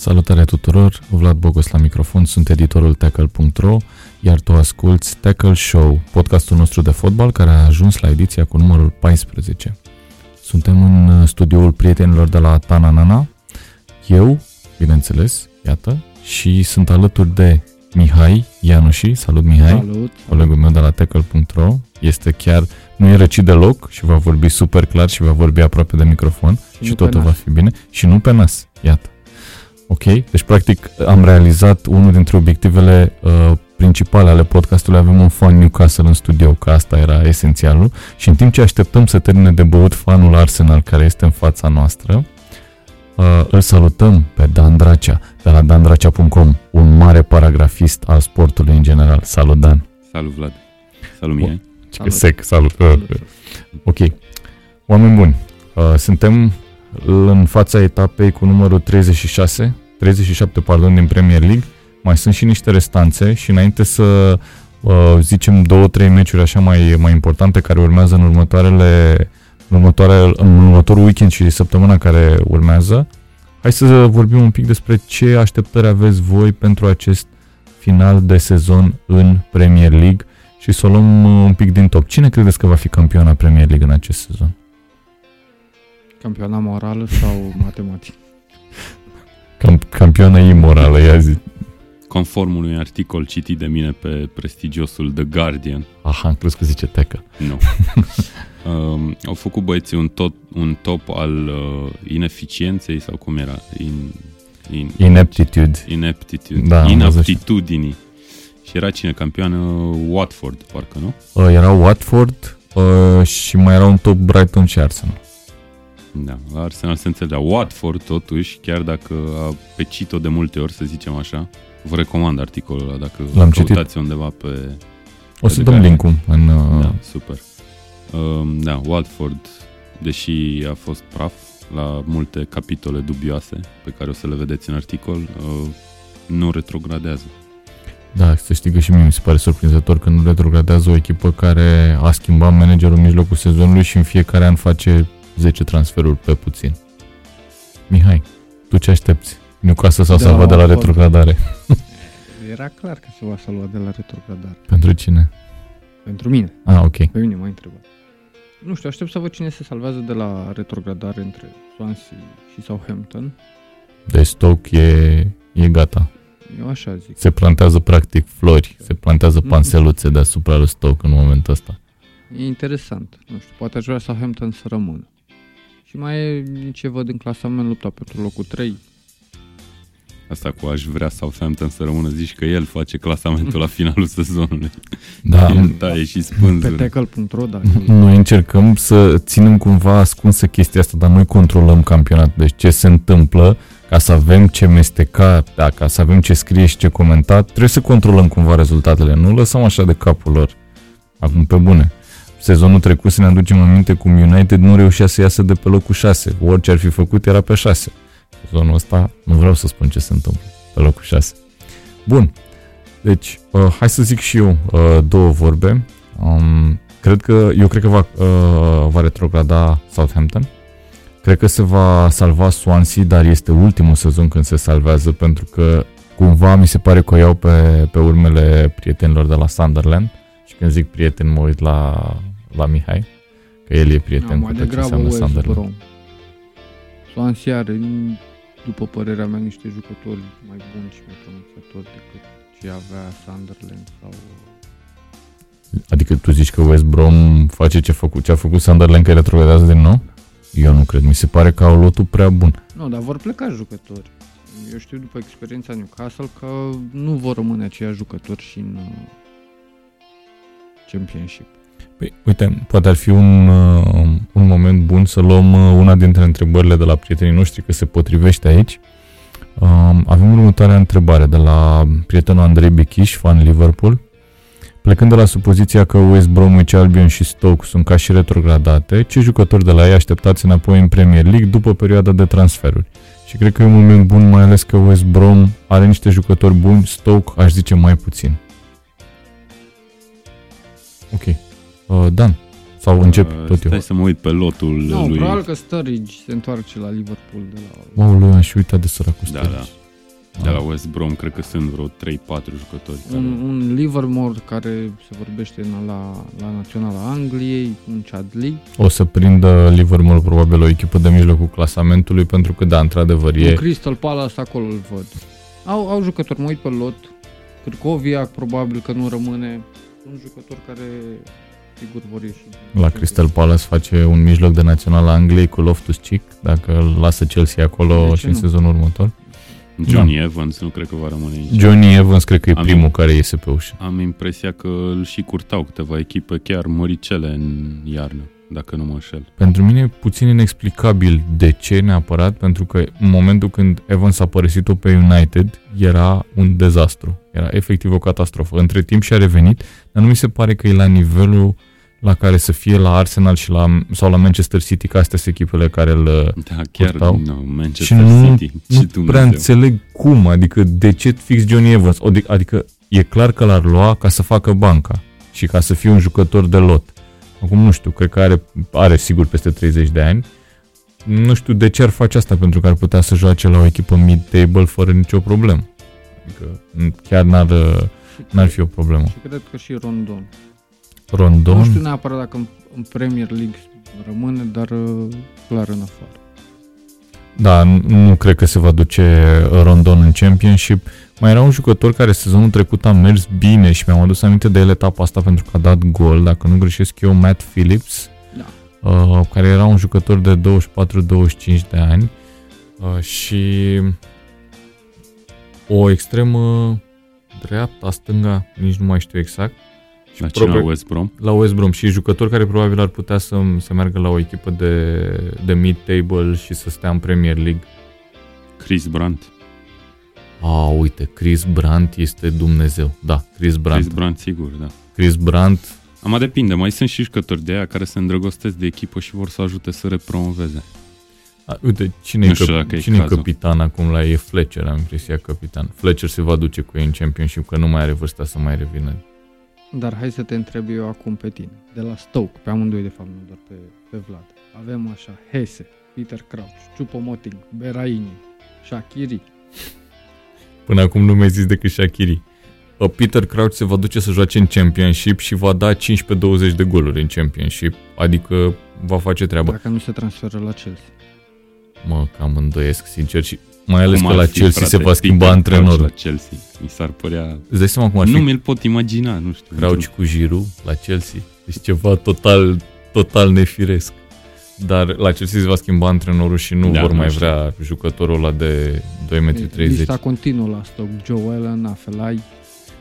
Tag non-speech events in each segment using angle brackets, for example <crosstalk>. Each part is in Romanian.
Salutare tuturor, Vlad Bogos la microfon, sunt editorul Tackle.ro, iar tu asculti Tackle Show, podcastul nostru de fotbal care a ajuns la ediția cu numărul 14. Suntem în studioul prietenilor de la Tananana, eu, bineînțeles, iată, și sunt alături de Mihai Ianuși, salut Mihai, Salut. colegul meu de la Tackle.ro, este chiar, nu e răcit deloc și va vorbi super clar și va vorbi aproape de microfon și, nu și pe totul nas. va fi bine și nu pe nas, iată. Ok? Deci, practic, am realizat unul dintre obiectivele uh, principale ale podcastului. Avem un fan Newcastle în studio, că asta era esențialul. Și în timp ce așteptăm să termine de băut fanul Arsenal care este în fața noastră, uh, îl salutăm pe Dan Dracea, de la dandracea.com, un mare paragrafist al sportului în general. Salut, Dan! Salut Vlad. Salut Mihai. Ce Salut. sec, salut! Salut. Ok. Oameni buni, uh, suntem în fața etapei cu numărul 36, 37, pardon, din Premier League. Mai sunt și niște restanțe și înainte să uh, zicem două, trei meciuri așa mai, mai importante care urmează în următoarele în, următoare, în următorul weekend și săptămâna care urmează, hai să vorbim un pic despre ce așteptări aveți voi pentru acest final de sezon în Premier League și să o luăm uh, un pic din top. Cine credeți că va fi campioana Premier League în acest sezon? Campioana morală sau matematic? Camp- campioana imorală, ia zi. Conform unui articol citit de mine pe prestigiosul The Guardian, Aha, am crezut că zice tecă. nu. <laughs> um, au făcut băieții un, tot, un top al uh, ineficienței sau cum era? In, in, Ineptitude. ineptitude. Da, am văzut și- inaptitudinii. Și era cine? Campioană Watford, parcă, nu? Uh, era Watford uh, și mai era un top Brighton și Arsenal. Da, la Arsenal se înțelegea. Watford, totuși, chiar dacă a pecit-o de multe ori, să zicem așa, vă recomand articolul ăla dacă L-am căutați undeva pe, O să Pe dăm care- link-ul în... Uh, Da, super. Um, da, Watford, deși a fost praf la multe capitole dubioase pe care o să le vedeți în articol, uh, nu retrogradează. Da, să știi că și mie mi se pare surprinzător că nu retrogradează o echipă care a schimbat managerul în mijlocul sezonului și în fiecare an face 10 transferuri pe puțin. Mihai, tu ce aștepți? Newcastle s-au Da, salvat de la Watford. retrogradare. <laughs> Era clar că se va salva de la retrogradare. Pentru cine? Pentru mine. Ah, ok. Pe mine m-a întrebat. Nu știu, aștept să văd cine se salvează de la retrogradare între Swansea și Southampton. Deci Stoke e, e gata. Eu așa zic. Se plantează practic flori, se plantează Mhm. panseluțe deasupra lui Stoke în momentul ăsta. E interesant. Nu știu, poate aș vrea Southampton să rămână. Și mai e ce văd în clasament lupta pentru locul 3. Asta cu aș vrea Southampton să rămână, zici că el face clasamentul la <laughs> finalul sezonului. Da, <laughs> da, e și Pe spânzuri. tackle.ro, dar <laughs> noi încercăm să ținem cumva ascunsă chestia asta, dar noi controlăm campionatul. Deci ce se întâmplă, ca să avem ce mesteca, da, ca să avem ce scrie și ce comenta, trebuie să controlăm cumva rezultatele. Nu lăsăm așa de capul lor. Acum pe bune. Sezonul trecut, să ne aducem aminte cum United nu reușea să iasă de pe locul 6. Orice ar fi făcut era pe 6. Sezonul ăsta nu vreau să spun ce se întâmplă pe locul 6. Bun. Deci, uh, hai să zic și eu uh, două vorbe. Um, cred că, eu cred că va, uh, va retrograda Southampton. Cred că se va salva Swansea, dar este ultimul sezon când se salvează, pentru că cumva mi se pare că o iau pe, pe urmele prietenilor de la Sunderland. Și când zic prieten, mă uit la, la Mihai, că el e prieten Nu, cu mai tot ce degrabă înseamnă West Sunderland. Brom. Swansea are, după părerea mea, niște jucători mai buni și mai promițători decât ce avea Sunderland sau... Adică tu zici că West Brom face ce, făcut, ce a făcut Sunderland, că retrogradează din nou? Eu nu cred, mi se pare că au lotul prea bun. Nu, dar vor pleca jucători. Eu știu după experiența Newcastle că nu vor rămâne aceiași jucători și în uh, Championship. Păi, uite, poate ar fi un, uh, un moment bun să luăm uh, una dintre întrebările de la prietenii noștri, că se potrivește aici. Um, avem următoarea întrebare de la prietenul Andrei Bechiș, fan Liverpool. Plecând de la supoziția că West Bromwich Albion și Stoke sunt ca și retrogradate, ce jucători de la ei așteptați înapoi în Premier League după perioada de transferuri? Și cred că e un moment bun, mai ales că West Brom are niște jucători buni, Stoke aș zice mai puțin. Ok. Uh, Dan, sau încep Uh, tot Stai eu. să mă uit pe lotul Nu, lui. probabil că Sturridge se întoarce la Liverpool de la... Wow, lui am și uitat de săracul Da, Sturridge. da. De la West Brom cred că sunt vreo 3-4 jucători. Care... Un, un Livermore care se vorbește în- la, la Naționala Angliei, un Chadley, O să prindă Liverpool probabil o echipă de mijlocul clasamentului pentru că, da, într-adevăr, un e... Crystal Palace, acolo îl văd. Au, au jucători, mă uit pe lot, Cârcoviac probabil că nu rămâne, sunt jucători care sigur vor ieși. La Crystal Palace face un mijloc de național a Angliei cu Loftus-Cheek, dacă îl lasă Chelsea acolo De ce și în nu? sezonul următor. Johnny Evans nu cred că va rămâne aici. Johnny Evans cred că e Am- primul care iese pe ușă. Am impresia că îl și curtau câteva echipe chiar măricele în iarnă, dacă nu mă înșel. Pentru mine e puțin inexplicabil de ce neapărat, pentru că în momentul când Evans a părăsit-o pe United, era un dezastru. Era efectiv o catastrofă. Între timp și-a revenit, dar nu mi se pare că e la nivelul la care să fie la Arsenal și la, sau la Manchester City, că astea sunt echipele care îl Da, chiar Curtau. no, și Manchester nu, City. nu și prea Dumnezeu. înțeleg cum, adică de ce fix Johnny Evans, Odi- adică e clar că l-ar lua ca să facă banca și ca să fie un jucător de lot. Acum nu știu, cred că are, are sigur peste 30 de ani, nu știu de ce ar face asta, pentru că ar putea să joace la o echipă mid-table fără nicio problemă. Adică m, chiar n-ar, n-ar fi o problemă. Și cred că și Rondon. Rondon, Nu știu neapărat dacă în, în Premier League rămâne, dar uh, clar în afară. Da, nu- nu cred că se va duce Rondon în Championship. Mai era un jucător care sezonul trecut a mers bine și mi-am adus aminte de el etapa asta pentru că a dat gol, dacă nu greșesc eu, Matt Phillips, Da. uh, care era un jucător de 24-25 de ani uh, și o extremă dreapta, stânga, nici nu mai știu exact. Și La cine la probabil- West Brom? la West Brom și jucător care probabil ar putea să, să meargă la o echipă de, de mid-table și să stea în Premier League. Chris Brandt. A, uite, Chris Brandt este Dumnezeu. Da, Chris Brandt. Chris Brandt, sigur, da. Chris Brandt, Am depinde, mai sunt și jucători de aia care se îndrăgostesc de echipă și vor să ajute să repromoveze. a, uite, cine, Nu e, știu cap, dacă e cine e cazul. capitan acum la ei? E Fletcher, am impresia capitan. Fletcher se va duce cu ei în Championship, că nu mai are vârsta să mai revină. Dar hai să te întreb eu acum pe tine. De la Stoke, pe amândoi de fapt, nu doar pe, pe Vlad. Avem așa Hesse, Peter Crouch, Choupo-Moting, Beraini, Shakiri. Până acum nu mi-ai zis decât Shakiri. Uh, Peter Crouch se va duce să joace în Championship și va da 15-20 de goluri în Championship, adică va face treaba. Dacă nu se transferă la Chelsea. Mă, cam îndoiesc, sincer, și mai ales Cum că ar la fi, Chelsea frate, se va schimba Peter Crouch antrenorul. La Chelsea. Mi s-ar părea... Îți dai seama cum ar fi Nu mi-l pot imagina, nu știu. Crouch cu Giroud la Chelsea? Deci ceva total, total nefiresc. Dar la Chelsea se va schimba antrenorul și nu Da, vor nu mai știu. vrea jucătorul ăla de 2,30 m. Lista continuă la Stoke, Joe Allen, Afelai.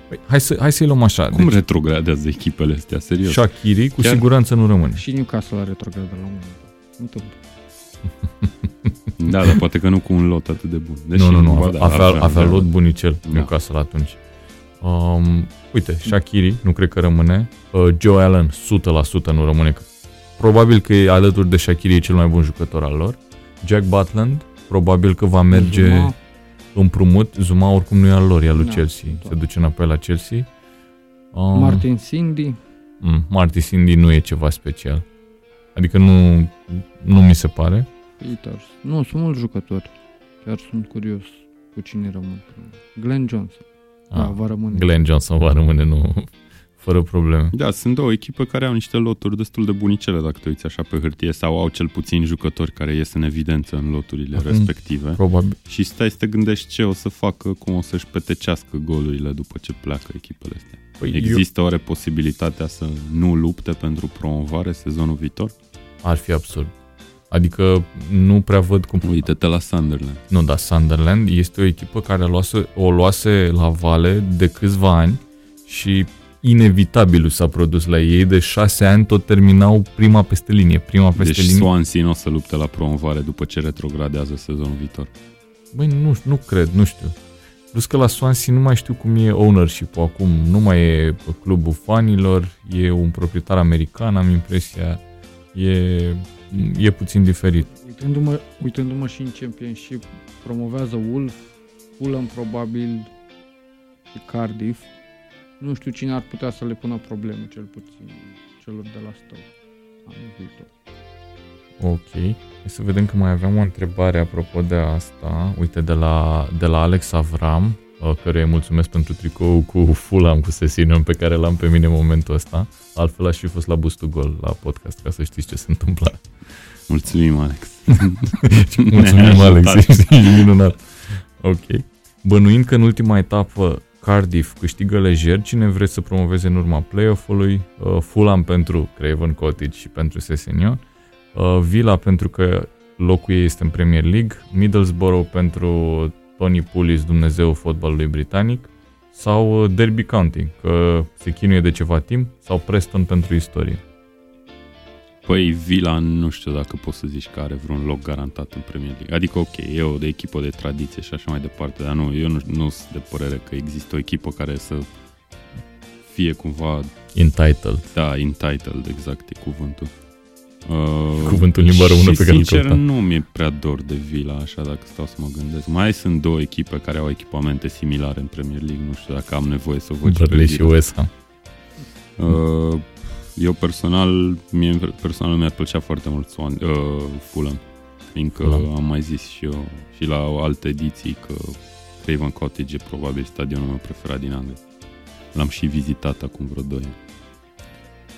Păi, hai, să, hai să-i luăm așa. Cum deci, retrogradează echipele astea, serios? Shaqiri cu Chiar- siguranță nu rămâne. Și Newcastle a retrogradă la un moment dat. Întâmplă. <laughs> Da, dar poate că nu cu un lot atât de bun. Deși, nu, nu, nu, ba avea, da, avea, avea da. lot bunicel Da. Newcastle atunci. Um, uite, Shaqiri nu cred că rămâne. Uh, Joe Allen 100% nu rămâne. că Probabil că e alături de Shaqiri e cel mai bun jucător al lor. Jack Butland probabil că va merge Zuma, împrumut. Zuma oricum nu e al lor, e al lui Da, Chelsea. da. Se duce înapoi la Chelsea. Um, Martin Cindy. Mm, Martin Cindy nu e ceva special. Adică nu, nu mi se pare. Peters. Nu, sunt mulți jucători. Chiar sunt curios cu cine rămân. Glenn Johnson. Da, Ah, va rămâne. Glenn Johnson va rămâne, nu, <laughs> fără probleme. Da, sunt două echipe care au niște loturi destul de bunicele, dacă te uiți așa pe hârtie, sau au cel puțin jucători care ies în evidență în loturile Acum- respective. Probabil. Și stai să te gândești ce o să facă, cum o să-și petecească golurile după ce pleacă echipele astea. Păi Există oare posibilitatea să nu lupte pentru promovare sezonul viitor? Ar fi absurd. Adică nu prea văd cum... Uite-te la Sunderland. Nu, dar Sunderland este o echipă care a luase, o luase la vale de câțiva ani și inevitabil s-a produs la ei. De șase ani tot terminau prima peste linie. Prima peste Deci linie. Swansea nu o să lupte la promovare după ce retrogradează sezonul viitor. Băi, nu, nu cred, nu știu. Plus că la Swansea nu mai știu cum e ownership-ul acum. Nu mai e clubul fanilor, e un proprietar american, am impresia. E, e puțin diferit. Uitându-mă, uitându-mă și în Championship, promovează Wolf, Fulham probabil și Cardiff. Nu știu cine ar putea să le pună probleme, cel puțin celor de la Stoke anul viitor. Ok. Hai să vedem că mai aveam o întrebare apropo de asta. Uite, de la, de la Alex Avram, uh, căruia îi mulțumesc pentru tricou cu Fulham, cu Sesinion pe care l-am pe mine în momentul ăsta. Altfel aș fi fost la Boost Gol la podcast, ca să știți ce se întâmplă. Mulțumim, Alex. <laughs> Mulțumim, Alex, ești minunat. Ok. Bănuind că în ultima etapă Cardiff câștigă lejer, cine vreți să promoveze în urma play-off-ului? Uh, Fulham pentru Craven Cottage și pentru Sesenion, uh, Villa pentru că locul ei este în Premier League, Middlesbrough pentru Tony Pulis, Dumnezeu fotbalului britanic, sau uh, Derby County, că se chinuie de ceva timp, sau Preston pentru istorie. Păi Villa nu știu dacă poți să zici că are vreun loc garantat în Premier League. Adică ok, e o de echipă de tradiție și așa mai departe, dar nu, eu nu, nu sunt de părere că există o echipă care să fie cumva... Entitled. Da, entitled, exact e cuvântul. Uh, Cuvântul limba română pe care sincer, nu mi-e prea dor de Villa, așa dacă stau să mă gândesc. Mai sunt două echipe care au echipamente similare în Premier League, nu știu dacă am nevoie să văd Burnley și West Ham. Uh, eu personal, mie personal mi-ar plăcea foarte mult Swan, uh, Fulham, fiindcă Fulham. am mai zis și eu și la alte ediții că Craven Cottage e probabil stadionul meu preferat din Anglia. L-am și vizitat acum vreo 2 ani.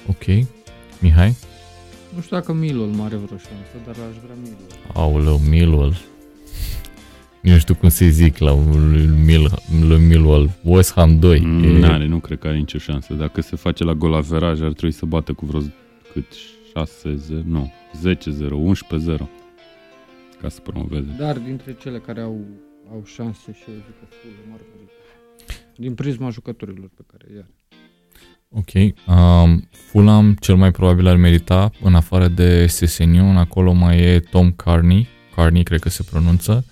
Ok. Mihai? Nu știu dacă Milul mai are vreo șansă, dar aș vrea Milul. Aoleu, Milul. Nu știu cum să zic la Mil, lui Millwall. West Ham 2. Mm, e... N-are, nu cred că are nicio șansă. Dacă se face la gol averaj, ar trebui să bată cu vreo cât 6-0, nu, 10-0, 11-0 ca să promoveze. Dar dintre cele care au, au șanse și eu zic că Fulham ar din prisma jucătorilor pe care i-are. Ok. Um, Fulham cel mai probabil ar merita, în afară de Sesenion, acolo mai e Tom Carney, Carney cred că se pronunță,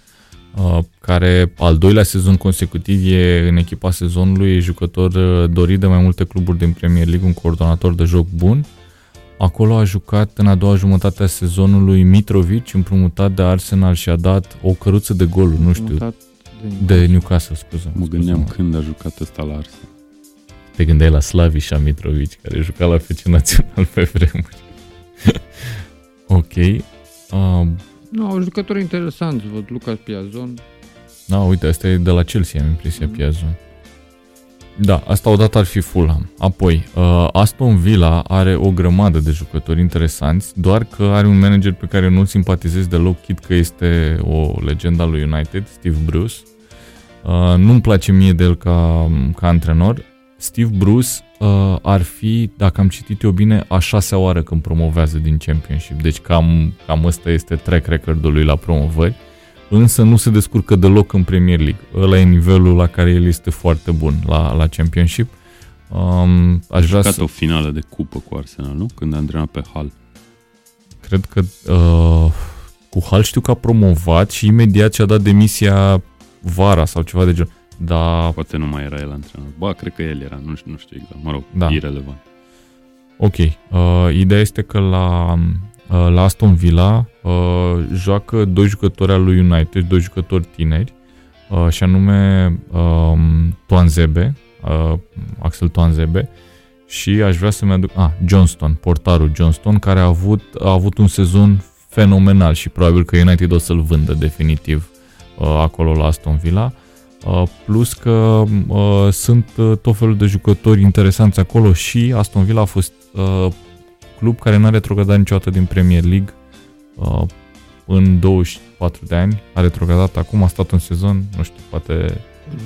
uh, care al doilea sezon consecutiv e în echipa sezonului, e jucător uh, dorit de mai multe cluburi din Premier League, un coordonator de joc bun. Acolo a jucat în a doua jumătate a sezonului Mitrovic, împrumutat de Arsenal și a dat o căruță de goluri, nu știu, de Newcastle, de Newcastle scuze. Mă gândeam când a jucat ăsta la Arsenal. Te gândeai la Slaviša Mitrovic, care juca la FC Național pe vremuri. <laughs> ok. Uh, nu, au jucători interesanți, văd Lucas Piazon. Da, uite, asta e de la Chelsea, am impresia, mm. Piazon. Da, asta odată ar fi Fulham. Apoi, uh, Aston Villa are o grămadă de jucători interesanți, doar că are un manager pe care nu-l simpatizez deloc, chit că este o legendă lui United, Steve Bruce. Uh, nu-mi place mie de el ca, ca antrenor. Steve Bruce uh, ar fi, dacă am citit eu bine, a șasea oară când promovează din Championship. Deci cam, cam ăsta este track record-ul lui la promovări. Însă nu se descurcă deloc în Premier League. Ăla e nivelul la care el este foarte bun la, la Championship. Um, aș vrea să... o finală de cupă cu Arsenal, nu? Când a antrenat pe Hal. Cred că uh, cu Hal știu că a promovat și imediat și-a dat demisia vara sau ceva de genul. Da. Poate nu mai era el antrenor. Ba, cred că el era, nu știu, nu știu exact. Mă rog, da. irrelevant. Ok. Uh, ideea este că la, uh, la Aston Villa uh, joacă doi jucători al lui United, doi jucători tineri, uh, și anume uh, Toanzebe, uh, Axel Toanzebe, și aș vrea să-mi aduc... Ah, Johnston, portarul Johnston, care a avut, a avut un sezon fenomenal și probabil că United o să-l vândă definitiv uh, acolo la Aston Villa. Uh, Uh, plus că uh, sunt uh, tot felul de jucători interesanți acolo și Aston Villa a fost club care n-a retrogradat niciodată din Premier League în 24 de ani. A retrogradat acum, a stat un sezon, nu știu, poate...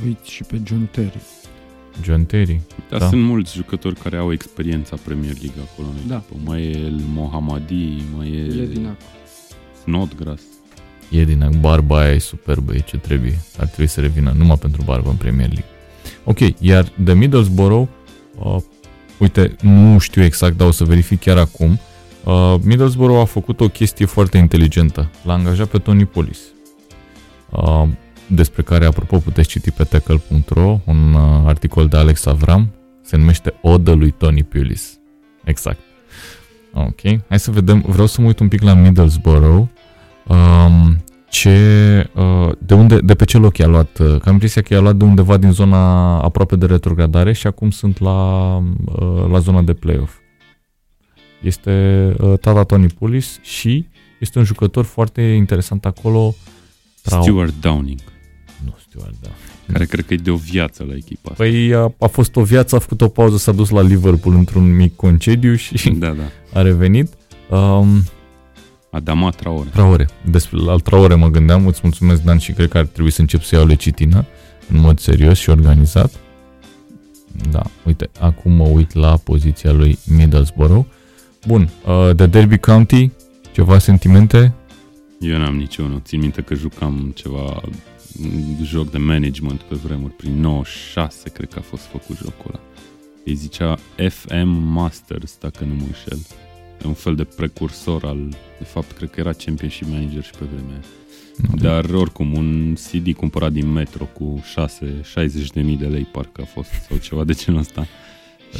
Uite și pe John Terry. John Terry. Dar da. sunt mulți jucători care au experiența Premier League acolo. Da. Mai e el Mohamadi, mai e... E din Snodgrass. E din barba aia e superbă, e ce trebuie. Ar trebui să revină numai pentru barbă în Premier League. Ok, iar de Middlesbrough, uh, uite, nu știu exact, dar o să verific chiar acum. Uh, Middlesbrough a făcut o chestie foarte inteligentă. L-a angajat pe Tony Polis. Uh, despre care, apropo, puteți citi pe tackle.ro un uh, articol de Alex Avram. Se numește Odă lui Tony Pulis. Exact. Ok, hai să vedem. Vreau să mă uit un pic la Middlesbrough um, ce, uh, de, unde, de pe ce loc i-a luat, uh, că am impresia că i-a luat de undeva din zona aproape de retrogradare și acum sunt la, uh, la zona de playoff. Este uh, tata Tony Pulis și Este un jucător foarte interesant acolo. Trau- Stuart Downing. Nu, Stuart Downing. Care cred că e de o viață la echipa asta. Păi a, a fost o viață, a făcut o pauză, s-a dus la Liverpool într-un mic concediu și Da, da. <laughs> a revenit. Um, Adama Traore. Traore. Despre al Traore mă gândeam, îți mulțumesc Dan și cred că ar trebui să încep să iau lecitină în mod serios și organizat. Da, uite, acum mă uit la poziția lui Middlesbrough. Bun, uh, de Derby County, ceva sentimente? Eu n-am niciunul. Țin minte că jucam ceva mm, joc de management pe vremuri, prin 96 cred că a fost făcut jocul ăla. Îi zicea FM Masters, dacă nu mă înșel. E un fel de precursor al, de fapt, cred că era Championship Manager și pe vremea aia. Dar oricum, un CD cumpărat din Metro cu 6, 60 de mii de lei parcă a fost sau ceva de genul ăsta.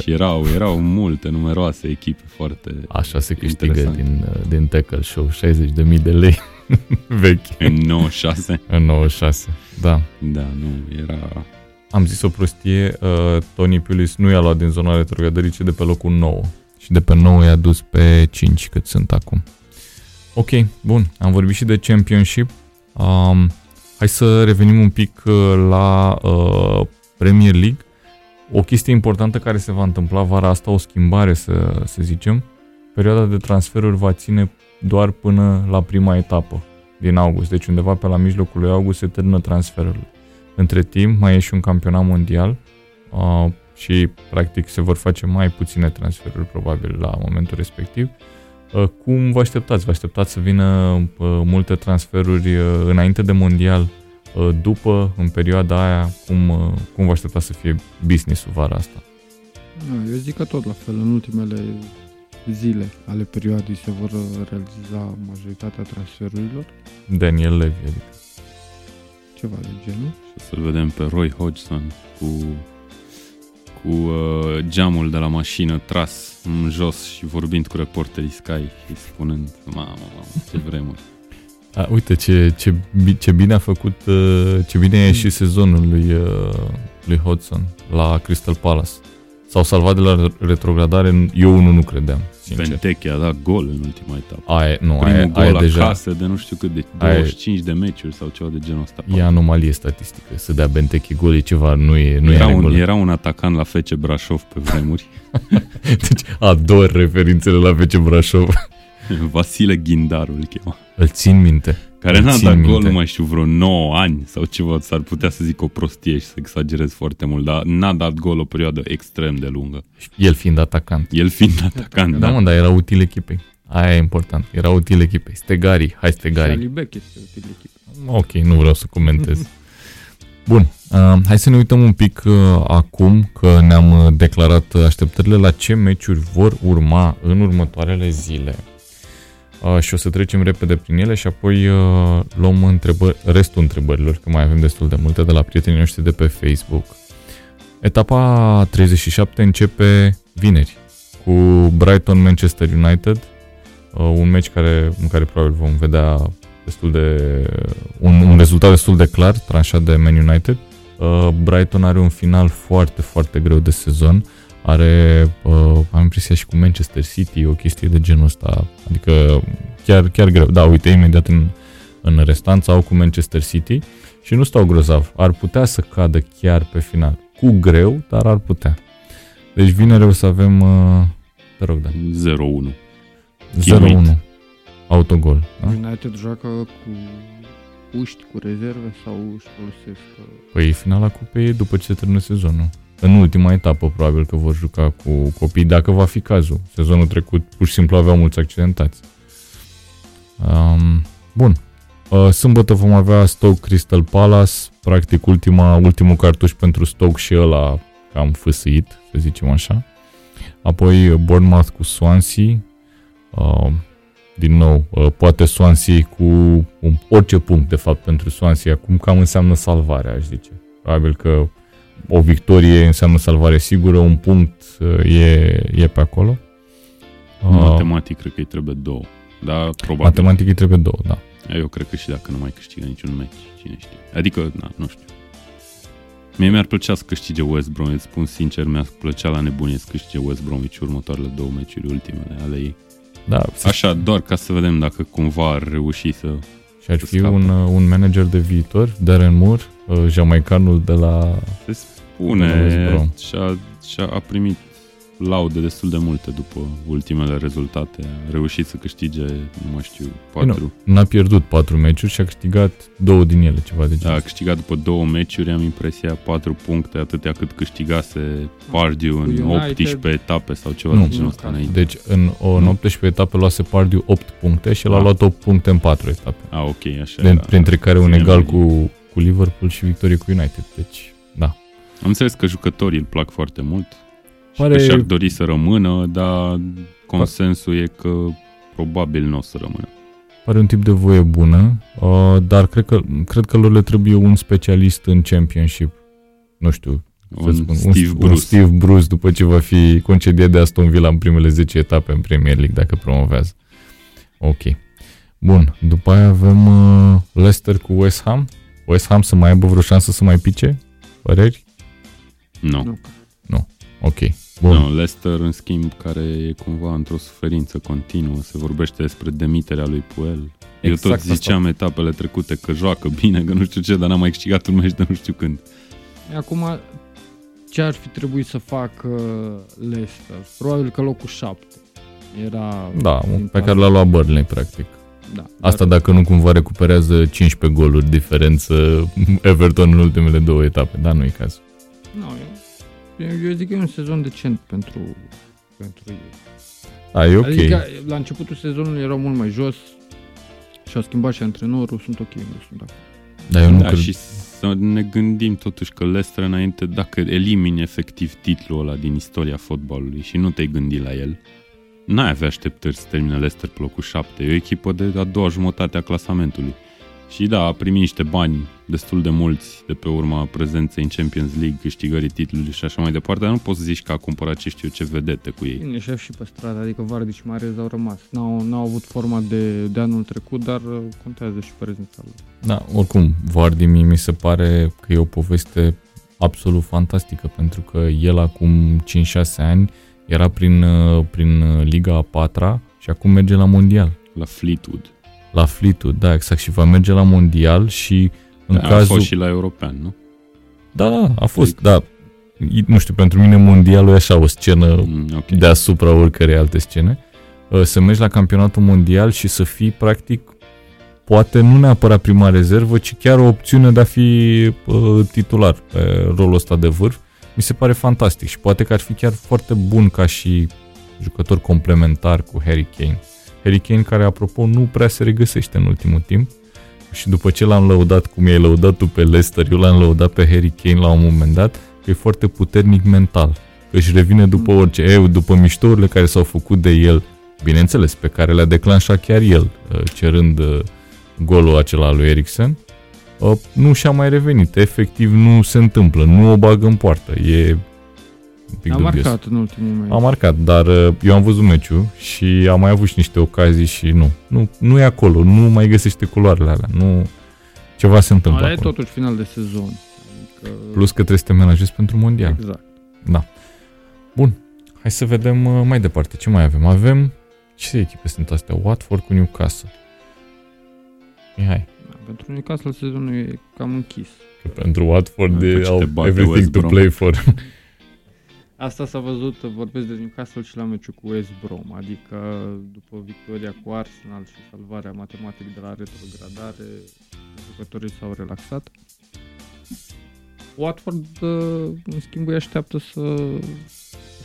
Și erau, erau multe, numeroase echipe foarte Așa se câștigă din, din Tackle Show, 60 de mii de lei <laughs> vechi. În 96? În 96, da. Da, nu, era... Am zis o prostie, uh, Tony Pulis nu i-a luat din zona retrogradării, ci de pe locul 9. Și de pe 9 i-a dus pe 5 cât sunt acum. Ok, bun, am vorbit și de Championship. Um, hai să revenim un pic uh, la uh, Premier League. O chestie importantă care se va întâmpla vara asta, o schimbare să, să zicem. Perioada de transferuri va ține doar până la prima etapă din august. Deci undeva pe la mijlocul lui august se termină transferurile. Între timp mai e și un campionat mondial uh, și practic se vor face mai puține transferuri probabil la momentul respectiv. Uh, cum vă așteptați? Vă așteptați să vină uh, multe transferuri uh, înainte de mondial, după, în perioada aia, cum, cum vă așteptați să fie business-ul vara asta? Eu zic că tot la fel, în ultimele zile ale perioadei se vor realiza majoritatea transferurilor. Daniel Levy, adică. Ceva de genul. Și să-l vedem pe Roy Hodgson cu cu uh, geamul de la mașină tras în jos și vorbind cu reporterii Sky și spunând, mamă, mamă, ce vremuri. <laughs> A, uite ce, ce, ce bine a făcut, uh, ce bine a ieșit sezonul lui, uh, lui Hodgson la Crystal Palace. S-au salvat de la retrogradare, eu unul nu credeam. Sincer. Benteke a dat gol în ultima etapă. Aia, nu, Primul aia, gol aia deja, acasă de nu știu cât, de 25 aia, de meciuri sau ceva de genul ăsta. E anomalie statistică, să dea Benteke gol e ceva, nu e, nu era e un, Era un atacant la FC Brașov pe vremuri. <laughs> deci ador referințele la FC Brașov. Vasile Ghindaru îl chema. Îl țin minte. Care n-a dat gol, nu mai știu, vreo 9 ani sau ceva, s-ar putea să zic o prostie și să exagerez foarte mult, dar n-a dat gol o perioadă extrem de lungă. El fiind atacant. El fiind atacant, da. Da, mă, dar era util echipei. Aia e important, era util echipei. Stegari, hai Stegari. Și Alibec este util echipei. Ok, nu vreau să comentez. <laughs> Bun, uh, hai să ne uităm un pic uh, acum că ne-am uh, declarat așteptările la ce meciuri vor urma în următoarele zile uh, și o să trecem repede prin ele și apoi uh, luăm întrebări, restul întrebărilor, că mai avem destul de multe, de la prietenii noștri de pe Facebook. Etapa 37 începe vineri cu Brighton Manchester United, uh, un meci care, în care probabil vom vedea destul de un, un rezultat destul de clar, tranșat de Man United. Uh, Brighton are un final foarte, foarte greu de sezon are, uh, am impresia și cu Manchester City, o chestie de genul ăsta, adică chiar, chiar greu. Da, uite, imediat în, în restanță au cu Manchester City și nu stau grozav. Ar putea să cadă chiar pe final. Cu greu, dar ar putea. Deci vineri o să avem, uh, te rog, da. 0-1. 0-1. Autogol. Da? United joacă cu puști, cu rezerve sau își folosesc? Uh, păi finala cupei după ce termină sezonul în ultima etapă probabil că vor juca cu copii, dacă va fi cazul. Sezonul trecut pur și simplu aveau mulți accidentați. Um, bun. Uh, sâmbătă vom avea Stoke Crystal Palace, practic ultima, ultimul cartuș pentru Stoke și ăla cam fâsâit, să zicem așa. Apoi Bournemouth cu Swansea. Uh, din nou, uh, poate Swansea cu un, orice punct, de fapt, pentru Swansea. Acum cam înseamnă salvare, aș zice. Probabil că o victorie înseamnă salvare sigură, un punct uh, e, e pe acolo. Uh, matematic cred că îi trebuie două. Da, probabil. Matematic îi trebuie două, da. Eu cred că și dacă nu mai câștigă niciun meci, cine știe. Adică, na, nu știu. Mie mi-ar plăcea să câștige West Brom, spun sincer, mi-ar plăcea la nebunie să câștige West Bromwich următoarele două meciuri ultimele ale ei. Da, să Așa, doar ca să vedem dacă cumva ar reuși să... Și ar Să fi scapă. un, uh, un manager de viitor, Darren Moore, uh, jamaicanul de la... Se West spune Brom. și-a, și-a a primit laude destul de multe după ultimele rezultate. A reușit să câștige, nu mai știu, patru. N-a pierdut patru meciuri și a câștigat două din ele, ceva de genul. A câștigat după două meciuri, am impresia, patru puncte, atâtea cât câștigase Pardew în United. 18 etape sau ceva Nu. de genul ăsta înainte. Deci în, o, în Nu. 18 etape luase Pardew 8 puncte și el a Ah. luat 8 puncte în 4 etape. A, ok, așa De, era. printre care un Ține egal medie. cu, cu Liverpool și victorie cu United. Deci, da. Am înțeles că jucătorii îl plac foarte mult și Pare- că și-ar dori să rămână, dar consensul e că probabil nu o să rămână. Pare un tip de voie bună, uh, dar cred că, cred că lor le trebuie un specialist în Championship. Nu știu, să Un spun, Steve un, Bruce. un Steve Bruce după ce va fi concediat de Aston Villa în primele 10 etape în Premier League dacă promovează. Ok. Bun, după aia avem uh, Leicester cu West Ham. West Ham să mai aibă vreo șansă să mai pice? Păreri? Nu. Nu. Ok. Bun. Nu, Leicester, în schimb, care e cumva într-o suferință continuă, se vorbește despre demiterea lui Puel. Eu Exact tot ziceam etapele trecute că joacă bine, că nu știu ce, dar n-a mai câștigat un meci de nu știu când. Acum, ce ar fi trebuit să facă Leicester? Probabil că locul 7. Era... Da, din pe care partea- l-a luat Burnley, practic. Da, Asta dacă nu cumva recuperează 15 goluri diferență Everton în ultimele două etape, dar nu e cazul. Nu, eu, eu zic că e un sezon decent pentru, pentru ei. Da, e ok. Adică la începutul sezonului erau mult mai jos și au schimbat și antrenorul, sunt ok, nu sunt acolo. Dar eu nu da, cred... și să ne gândim totuși că Leicester înainte, dacă elimini efectiv titlul ăla din istoria fotbalului și nu te-ai gândit la el, n-ai avea așteptări să termine Leicester pe locul 7. E o echipă de a doua jumătate a clasamentului. Și da, a primit niște bani destul de mulți de pe urma prezenței în Champions League, câștigării titlului și așa mai departe, dar nu poți să zici că a cumpărat ce știu eu, ce vedete cu ei. Bine, și și pe stradă, adică Vardy și Marez au rămas. N-au, n-au avut forma de, de anul trecut, dar uh, contează și prezența lor. Da, oricum, Vardy mie mi se pare că e o poveste absolut fantastică, pentru că el acum 5-6 ani era prin, uh, prin uh, Liga a patra și acum merge la Mondial. La Fleetwood. La Fleetwood, da, exact, și va merge la Mondial și în Da, A cazul... fost și la european, nu? Da, da, a fost, da. Nu știu, pentru mine Mondialul e așa o scenă Mm, ok. deasupra oricărei alte scene, uh, să mergi la campionatul mondial și să fii practic poate nu neapărat prima rezervă, ci chiar o opțiune de a fi uh, titular pe rolul ăsta de vârf, mi se pare fantastic și poate că ar fi chiar foarte bun ca și jucător complementar cu Harry Kane. Harry Kane care, apropo, nu prea se regăsește în ultimul timp și după ce l-am lăudat cum i-ai lăudat tu pe Leicester, eu l-am lăudat pe Harry Kane la un moment dat, că e foarte puternic mental, că își revine după orice, eu, după miștourile care s-au făcut de el, bineînțeles, pe care le-a declanșat chiar el, uh, cerând uh, golul acela al lui Eriksen, uh, nu și-a mai revenit. Efectiv nu se întâmplă, nu o bagă în poartă. E un pic A dubios. marcat în ultimul meci. A marcat, dar uh, eu am văzut meciul și am mai avut și niște ocazii și nu. Nu, nu e acolo, nu mai găsește culoarele alea. Nu, ceva se întâmplă Dar e acolo. totuși final de sezon. Adică, Plus că trebuie să te menajezi pentru mondial. Exact. Da. Bun. Hai să vedem uh, mai departe. Ce mai avem? Avem... Ce echipe sunt astea? Watford cu Newcastle. Mihai. Da, pentru Newcastle sezonul e cam închis. Că pentru Watford După de, ce au te bate everything West to Brom. play for. <laughs> Asta s-a văzut, vorbesc de Newcastle și la meciul cu West Brom, adică după victoria cu Arsenal și salvarea matematic de la retrogradare, jucătorii s-au relaxat. Watford, uh, în schimb, îi așteaptă să,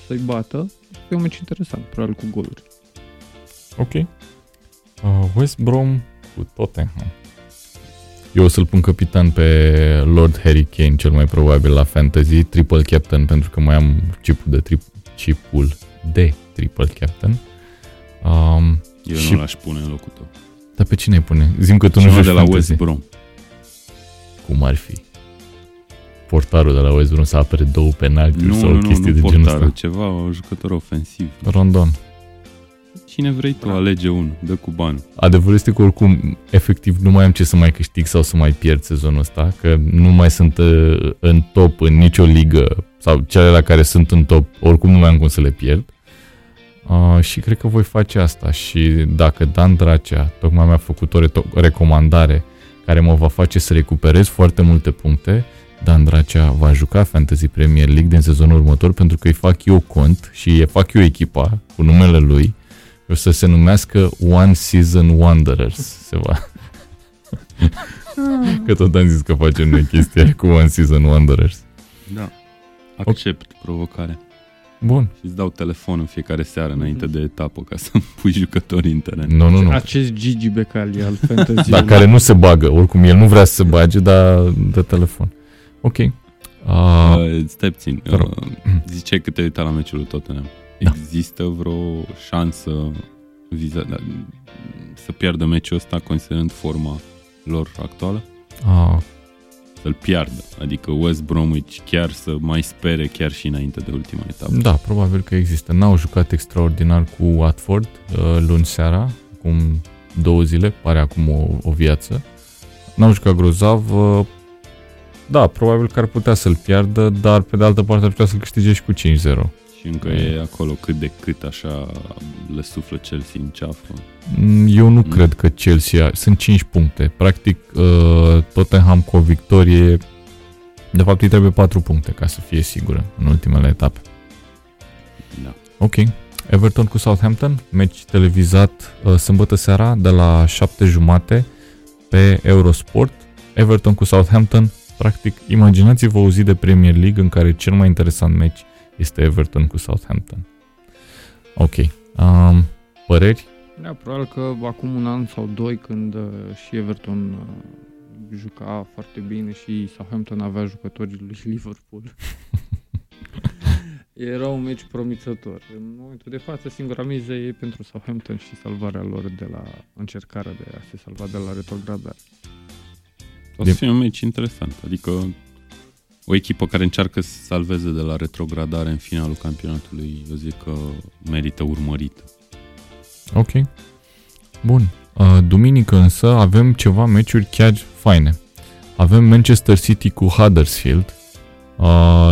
să-i bată. E un meci interesant, probabil cu goluri. ok. Uh, West Brom cu Tottenham. Eu o să-l pun capitan pe Lord Harry Kane, cel mai probabil la fantasy, triple captain, pentru că mai am chipul de, trip- chipul de triple captain. Um, Eu Și- nu l-aș pune în locul tău. dar pe cine îi pune? Zim că tu nu Cineva joci de la fantasy. West Brom. Cum ar fi? Portarul de la West Brom să apere două penalti Nu, sau nu, nu, chestii nu de genul portarul, ăsta. ceva, un jucător ofensiv. Rondon. Cine vrei tu, alege unul, dă cu bani. Adevărul este că oricum, efectiv, nu mai am ce să mai câștig sau să mai pierd sezonul ăsta, că nu mai sunt uh, în top în nicio ligă sau cele la care sunt în top, oricum nu mai am cum să le pierd. Uh, Uh, și cred că voi face asta și dacă Dan Dracea tocmai mi-a făcut o, reto- o recomandare care mă va face să recuperez foarte multe puncte, Dan Dracea va juca Fantasy Premier League din sezonul următor pentru că îi fac eu cont și îi fac eu echipa cu numele lui o să se numească One Season Wanderers se va că tot am zis că facem noi chestia cu One Season Wanderers Da. Accept okay. provocarea. Bun. Și îți dau telefon în fiecare seară înainte de etapă ca să pui jucători în teren. Nu, nu, nu. Acest Gigi Becali al fantasy Dar care nu se bagă. Oricum, el nu vrea să se bage, dar de telefon. Ok. Uh, Uh, stai puțin. te rog. Uh, ziceai că te-ai uitat la meciul lui Tottenham. Da. Există vreo șansă viza, da, să piardă meciul ăsta considerând forma lor actuală? uh, Să-l piardă. Adică West Bromwich chiar să mai spere chiar și înainte de ultima etapă. da, probabil că există. N-au jucat extraordinar cu Watford uh, luni seara, acum două zile, pare acum o, o viață. N-au jucat grozav. Uh, da, probabil că ar putea să-l piardă, dar pe de altă parte ar putea să-l câștige și cu 5-0. Și încă e acolo cât de cât așa le suflă Chelsea în ceafă. Mm, Eu nu cred că Chelsea are. Sunt 5 puncte. Practic, uh, Tottenham cu o victorie. De fapt, îi trebuie 4 puncte ca să fie sigură în ultimele etape. Da. Ok. Everton cu Southampton, meci televizat uh, sâmbătă seara de la 7 jumate pe Eurosport. Everton cu Southampton, practic, imaginați-vă o zi de Premier League în care cel mai interesant meci este Everton cu Southampton. Ok. Um, păreri? Da, probabil că acum un an sau doi când uh, și Everton uh, juca foarte bine și Southampton avea jucătorii lui Liverpool. <laughs> Era un meci promițător. În momentul de față, singura miză e pentru Southampton și salvarea lor de la încercarea de a se salva de la retrogradare. O Din- să fie un meci interesant. Adică o echipă care încearcă să salveze de la retrogradare în finalul campionatului, eu zic că merită urmărit. Ok. Bun. Uh, duminică însă avem ceva meciuri chiar faine. Avem Manchester City cu Huddersfield uh,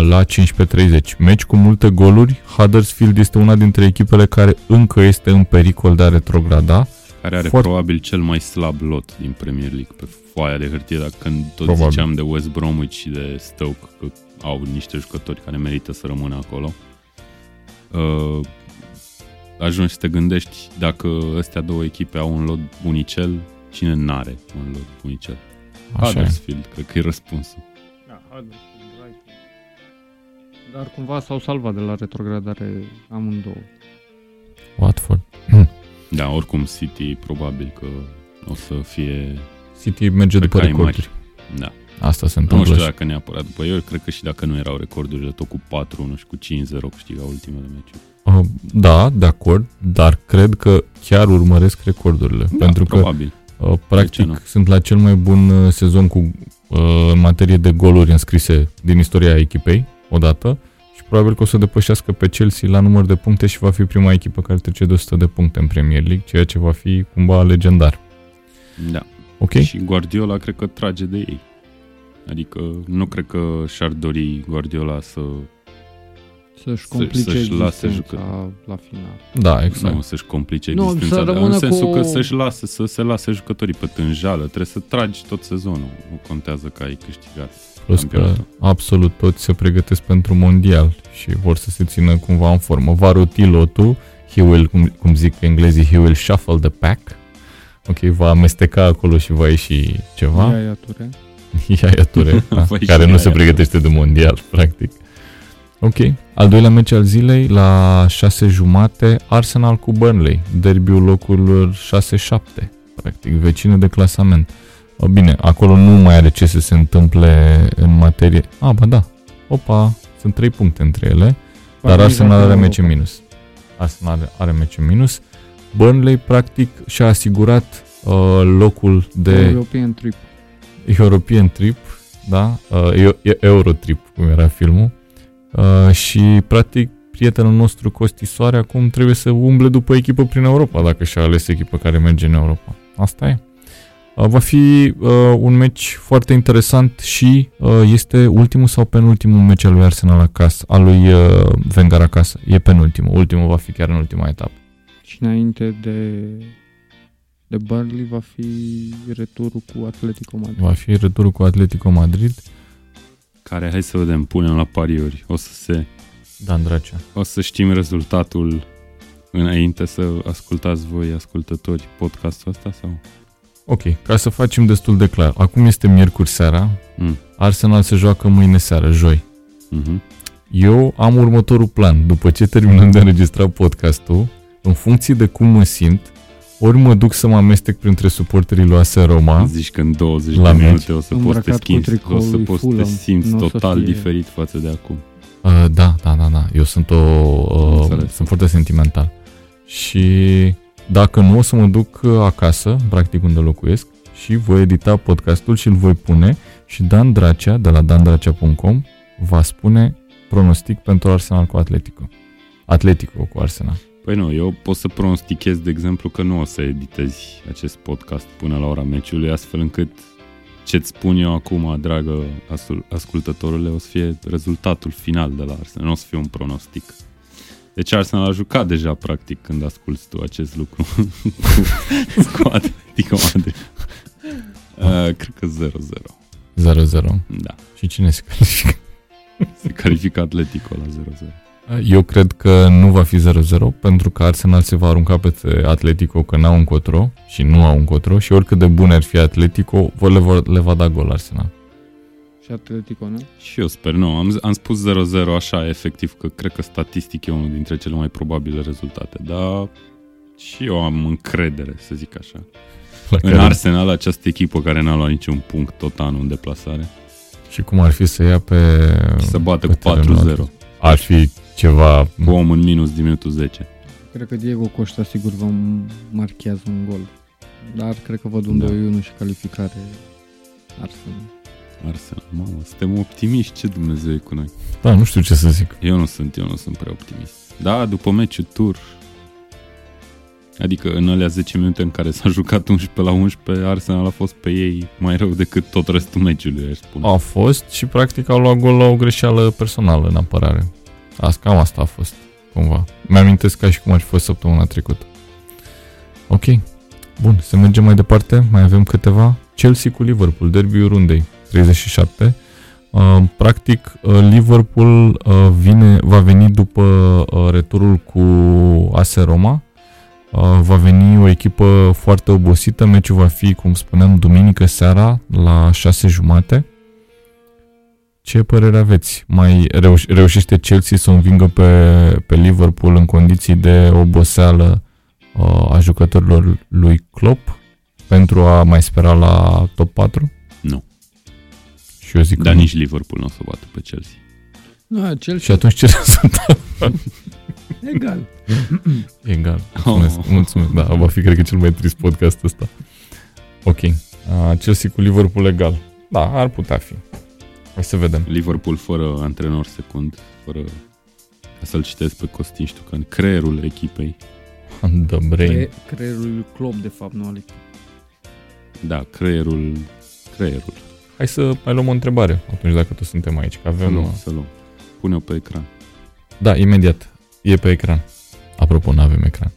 la 15.30. Meci cu multe goluri. Huddersfield este una dintre echipele care încă este în pericol de a retrograda. Care are Foarte- probabil cel mai slab lot din Premier League pe foaia de hârtie, dacă când tot Probabil. ziceam de West Bromwich și de Stoke că au niște jucători care merită să rămână acolo. Uh, ajungi să te gândești dacă astea două echipe au un lot bunicel, cine n-are un lot bunicel? Așa e. Huddersfield, cred că e răspunsul. Da, Huddersfield, Brighton. Dar cumva s-au salvat de la retrogradare amândouă. Watford. <clears throat> Da, oricum City probabil că o să fie... City merge Pe după cai recorduri. Da. Asta se Nu întâmplă. știu și- dacă neapărat după eu, cred că și dacă nu erau recorduri, tot cu 4-1 și cu 5-0 câștiga ultimele meciuri. Uh, da, de acord, dar cred că chiar urmăresc recordurile. Da, pentru că probabil. Uh, ce Practic, nu? sunt la cel mai bun uh, sezon cu uh, în materie de goluri înscrise din istoria echipei, odată, și probabil că o să depășească pe Chelsea la număr de puncte și va fi prima echipă care trece de 100 de puncte în Premier League, ceea ce va fi cumva legendar. Da. Ok? Și Guardiola cred că trage de ei. Adică nu cred că și-ar dori Guardiola să... Să-și Să- complice să-și lase existența jucă- la final. Da, exact. Nu să-și complice Nu, existența, să dar rămână în sensul cu- că să-și lase, să se lase jucătorii pe tânjală. Trebuie să tragi tot sezonul. Nu contează că ai câștigat. Plus că campionatul. absolut toți se pregătesc pentru mondial și vor să se țină cumva în formă. Va roti lotul, he will, cum, cum zic englezii, he will shuffle the pack. Ok, va amesteca acolo și va ieși ceva. Ia, ia, ture. <laughs> Iaia Ture, da, <laughs> Păi și care nu Iaia se pregătește de mondial, <laughs> practic. Ok. Al doilea meci al zilei, la 6 jumate, Arsenal cu Burnley, derbiul locurilor 6-7, practic, vecine de clasament. O, Bine, acolo nu mai are ce să se întâmple în materie... A, ba da, opa, sunt 3 puncte între ele, dar Poate Arsenal joacă are Europa. meci în minus. Arsenal are, are meci în minus. Burnley, practic, și-a asigurat uh, locul de... European trip. European Trip, da, uh, Eu- E- Eurotrip, cum era filmul, uh, și practic prietenul nostru Costi Soare acum trebuie să umble după echipă prin Europa, dacă și-a ales echipă care merge în Europa. Asta e. Uh, va fi uh, un meci foarte interesant și uh, este ultimul sau penultimul meci al lui Arsenal acasă, al lui uh, Wenger acasă. E penultimul, ultimul va fi chiar în ultima etapă. Și înainte de, de Burnley va fi returul cu Atletico Madrid. Va fi returul cu Atletico Madrid. Care, hai să vedem, punem la pariuri. O să se... Dan Dracea. O să știm rezultatul înainte să ascultați voi, ascultători, podcastul ăsta sau? Ok, ca să facem destul de clar. Acum este miercuri seara. Mm. Arsenal se joacă mâine seară, joi. Mm-hmm. Eu am următorul plan. După ce terminăm de înregistrat podcastul, în funcție de cum mă simt, ori mă duc să mă amestec printre suporterii lui AS Roma, Zici că în 20 La de meci. minute o să poți să te Îmbrăcat cu schimbi, tricoul o să lui poți să te Fulham. simți Nu o să total fie- diferit față de acum. Uh, da, da, da, da. Eu sunt o uh, Înțeles. sunt foarte sentimental. Și dacă nu o să mă duc uh, acasă, practic unde locuiesc, și voi edita podcastul și îl voi pune și Dan Dracea de la dandracea.com va spune pronostic pentru Arsenal cu Atletico. Atletico cu Arsenal. Păi nu, eu pot să pronostichez, de exemplu, că nu o să editezi acest podcast până la ora meciului, astfel încât ce-ți spun eu acum, dragă asul- ascultătorule, o să fie rezultatul final de la Arsenal, nu o să fie un pronostic. Deci Arsenal a jucat deja, practic, când asculti tu acest lucru cu, <laughs> cu Atletico Madrid. Uh, cred că 0-0. 0-0. Da. Și cine se califică? <laughs> Se califică Atletico la 0-0. Eu cred că nu va fi 0-0 pentru că Arsenal se va arunca pe Atletico că n-au încotro și nu au încotro și oricât de bun ar fi Atletico, vă le, vor, le va da gol Arsenal. Și Atletico, nu? Și eu sper, nu, am, am spus 0-0 așa, efectiv, că cred că statistic e unul dintre cele mai probabile rezultate, dar și eu am încredere, să zic așa. La În care- Arsenal, această echipă care n-a luat niciun punct tot anul în deplasare, Și cum ar fi să ia pe... și să bată pe cu terenul 4-0, Atletico. Ar fi ceva... cu om în minus din minutul 10. Cred că Diego Costa sigur va marchează un gol. Dar cred că văd un Da. 2-1 și calificare Arsenal. Arsenal, mamă, suntem optimiști, ce Dumnezeu e cu noi. Da, nu știu ce să zic. Eu nu sunt, eu nu sunt prea optimist. Da, după meciul tur, adică în alea 10 minute în care s-a jucat 11 la 11, Arsenal a fost pe ei mai rău decât tot restul meciului, aș spune. A fost și practic au luat gol la o greșeală personală în apărare. Asta, cam asta a fost, cumva. Mi-amintesc ca și cum ar fi fost săptămâna trecută. Ok. Bun, să mergem mai departe. Mai avem câteva. Chelsea cu Liverpool, derbiul rundei, 37. Uh, practic, uh, Liverpool uh, vine, va veni după uh, returul cu AS Roma. Uh, va veni o echipă foarte obosită. Meciul va fi, cum spuneam, duminică seara la 6 jumate. Ce părere aveți? Mai reuș- reușește Chelsea să învingă pe, pe Liverpool în condiții de oboseală uh, a jucătorilor lui Klopp pentru a mai spera la top 4? Nu. Și eu zic Dar că nu. nici Liverpool nu o să bată pe Chelsea. Nu, Și Chelsea atunci ce <laughs> rezultat? egal. <clears throat> Egal. Mulțumesc. Oh. Mulțumesc. Da, va fi, cred că, cel mai trist podcast ăsta. Ok. Uh, Chelsea cu Liverpool egal. Da, ar putea fi. Hai să vedem. Liverpool fără antrenor secund, fără ca să-l citesc pe Costin Ștucan, creierul echipei. The brain. Cre- creierul lui Klopp, de fapt, nu al Da, creierul, creierul. Hai să mai luăm o întrebare atunci dacă tot suntem aici, că avem... Nu, uh, să luăm. Pune-o pe ecran. Da, imediat. E pe ecran. Apropo, nu avem ecran.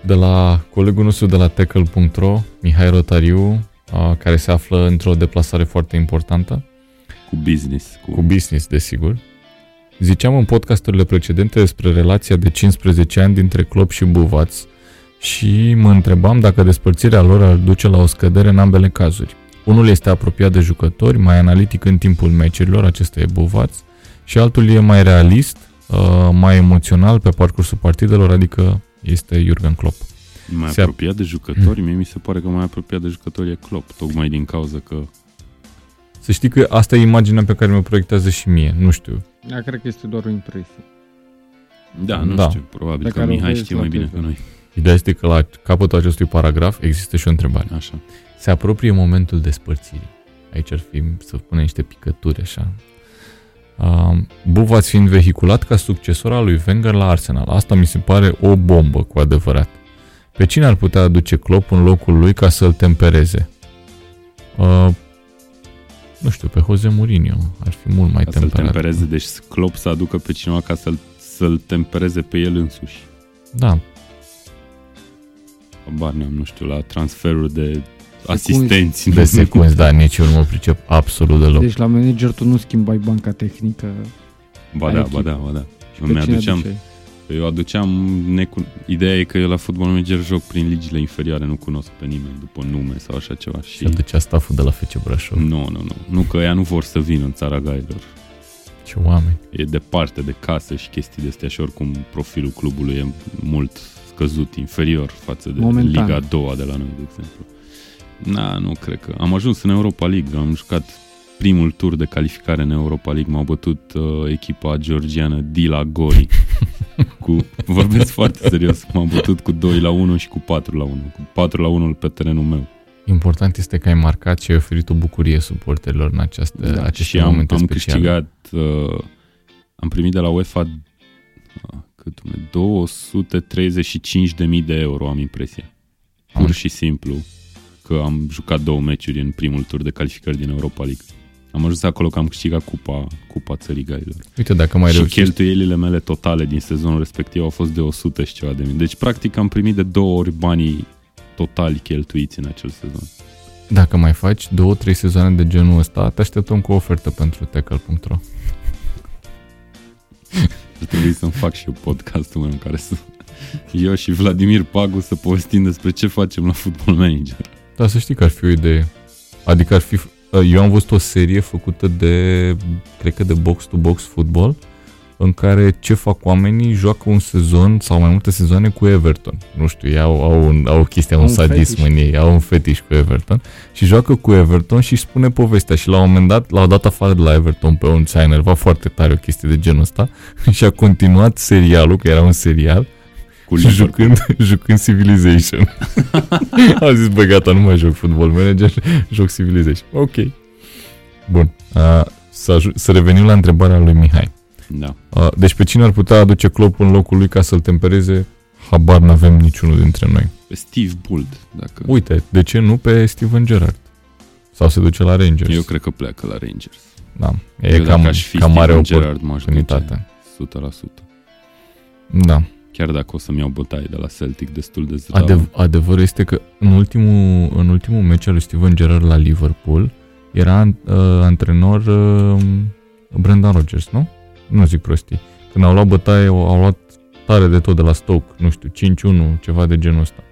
De la colegul nostru de la tackle.ro, Mihai Rotariu, a, care se află într-o deplasare foarte importantă, Cu business. Cu, cu business, desigur. Ziceam în podcasturile precedente despre relația de 15 ani dintre Klopp și Buvaț și mă întrebam dacă despărțirea lor ar duce la o scădere în ambele cazuri. Unul este apropiat de jucători, mai analitic în timpul meciurilor, acesta e Buvaț, și altul e mai realist, uh, mai emoțional pe parcursul partidelor, adică este Jurgen Klopp. mai se- apropiat de jucători, mie mi se pare că mai apropiat de jucători e Klopp, tocmai din cauza că Să știi că asta e imaginea pe care mi-o proiectează și mie, nu știu. Da, cred că este doar o impresie. Da, nu Da. știu, probabil Pe că care o Mihai vezi știe la mai bine TV. ca noi. Ideea este că la capătul acestui paragraf există și o întrebare. Așa. Se apropie momentul despărțirii. Aici ar fi să punem niște picături așa. Uh, Buvaț fiind vehiculat ca succesor al lui Wenger la Arsenal. Asta mi se pare o bombă cu adevărat. Pe cine ar putea aduce Klopp în locul lui ca să-l tempereze? Uh, nu știu, pe Jose Mourinho ar fi mult mai Ca să-l temperat. tempereze, deci Klopp să aducă pe cineva ca să-l, să-l tempereze pe el însuși. Da. habar n-am, nu știu, la transferuri de asistenți. De secunzi, da, nici eu nu mă pricep absolut deloc. Deci la manager tu nu schimbai banca tehnică. Ba da, ba da, ba da. Și Îmi pe cine aduceam, aduceai? eu aduceam, necu- ideea e că eu la Football Manager joc prin ligile inferioare, nu cunosc pe nimeni după nume sau așa ceva. Și Și aducea staful de la FC Brașov. nu, nu, nu, nu că ea nu vor să vină în țara gailor. Ce oameni. E departe de casă și chestii de astea și oricum profilul clubului e mult scăzut, inferior față de Momentan. Liga a doua de la noi, de exemplu. Na, nu cred că. Am ajuns în Europa League, am jucat primul tur de calificare în Europa League, m-au bătut uh, echipa georgiană Dila Gori. <laughs> cu, vorbesc foarte serios, m-am bătut cu 2 la 1 și cu 4 la 1. Cu 4 la 1 pe terenul meu. Important este că ai marcat și ai oferit o bucurie suporterilor în această, da, aceste și am, momente am speciale. câștigat, uh, am primit de la UEFA uh, cât, dom'le, 235.000 de euro, am impresia. Pur Am. și simplu că am jucat două meciuri în primul tur de calificări din Europa League. Am ajuns acolo că am câștigat cupa, cupa țării gailor. Uite, dacă mai și reușești, cheltuielile mele totale din sezonul respectiv au fost de 100 și ceva de mii. Deci, practic, am primit de două ori banii totali cheltuiți în acel sezon. dacă mai faci două, trei sezoane de genul ăsta, te așteptăm cu o ofertă pentru tackle.ro. Ar trebui să-mi fac și eu podcastul meu în care să... Eu și Vladimir Pagu să povestim despre ce facem la Football Manager. Dar să știi că ar fi o idee. Adică ar fi... Eu am văzut o serie făcută de, cred că de box-to-box football, în care ce fac oamenii joacă un sezon sau mai multe sezoane cu Everton. Nu știu, ei au, au, un, au o chestie, Au un un sadism fetiș. în ei, au un fetiș cu Everton și joacă cu Everton și își spune povestea și la un moment dat l-au dat afară de la Everton pe un ce a enervat foarte tare o chestie de genul ăsta <laughs> și a continuat serialul, că era un serial, Cu și Liverpool. jucând, <laughs> jucând Civilization. <laughs> Am zis, bă, gata, nu mai joc Football Manager, joc Civilization. Ok. Bun. Uh, să, aju- să revenim la întrebarea lui Mihai. Da. Uh, deci pe cine ar putea aduce Klopp în locul lui ca să-l tempereze? Habar n-avem niciunul dintre noi. Pe Steve Bould, dacă... Uite, de ce nu pe Steven Gerrard? Sau se duce la Rangers? Eu cred că pleacă la Rangers. Da, e Eu cam, dacă aș fi cam mare Steven Gerrard, m-aș oportunitate. duce 100%. Da. Chiar dacă o să-mi iau bătaie de la Celtic destul de zdrau. Adev- adevărul este că în ultimul, în ultimul meci al lui Steven Gerrard la Liverpool era uh, antrenor uh, Brendan Rodgers, nu? Nu zic prostii. Când au luat bătaie, au au luat tare de tot de la Stoke, nu știu, 5-1, ceva de genul ăsta.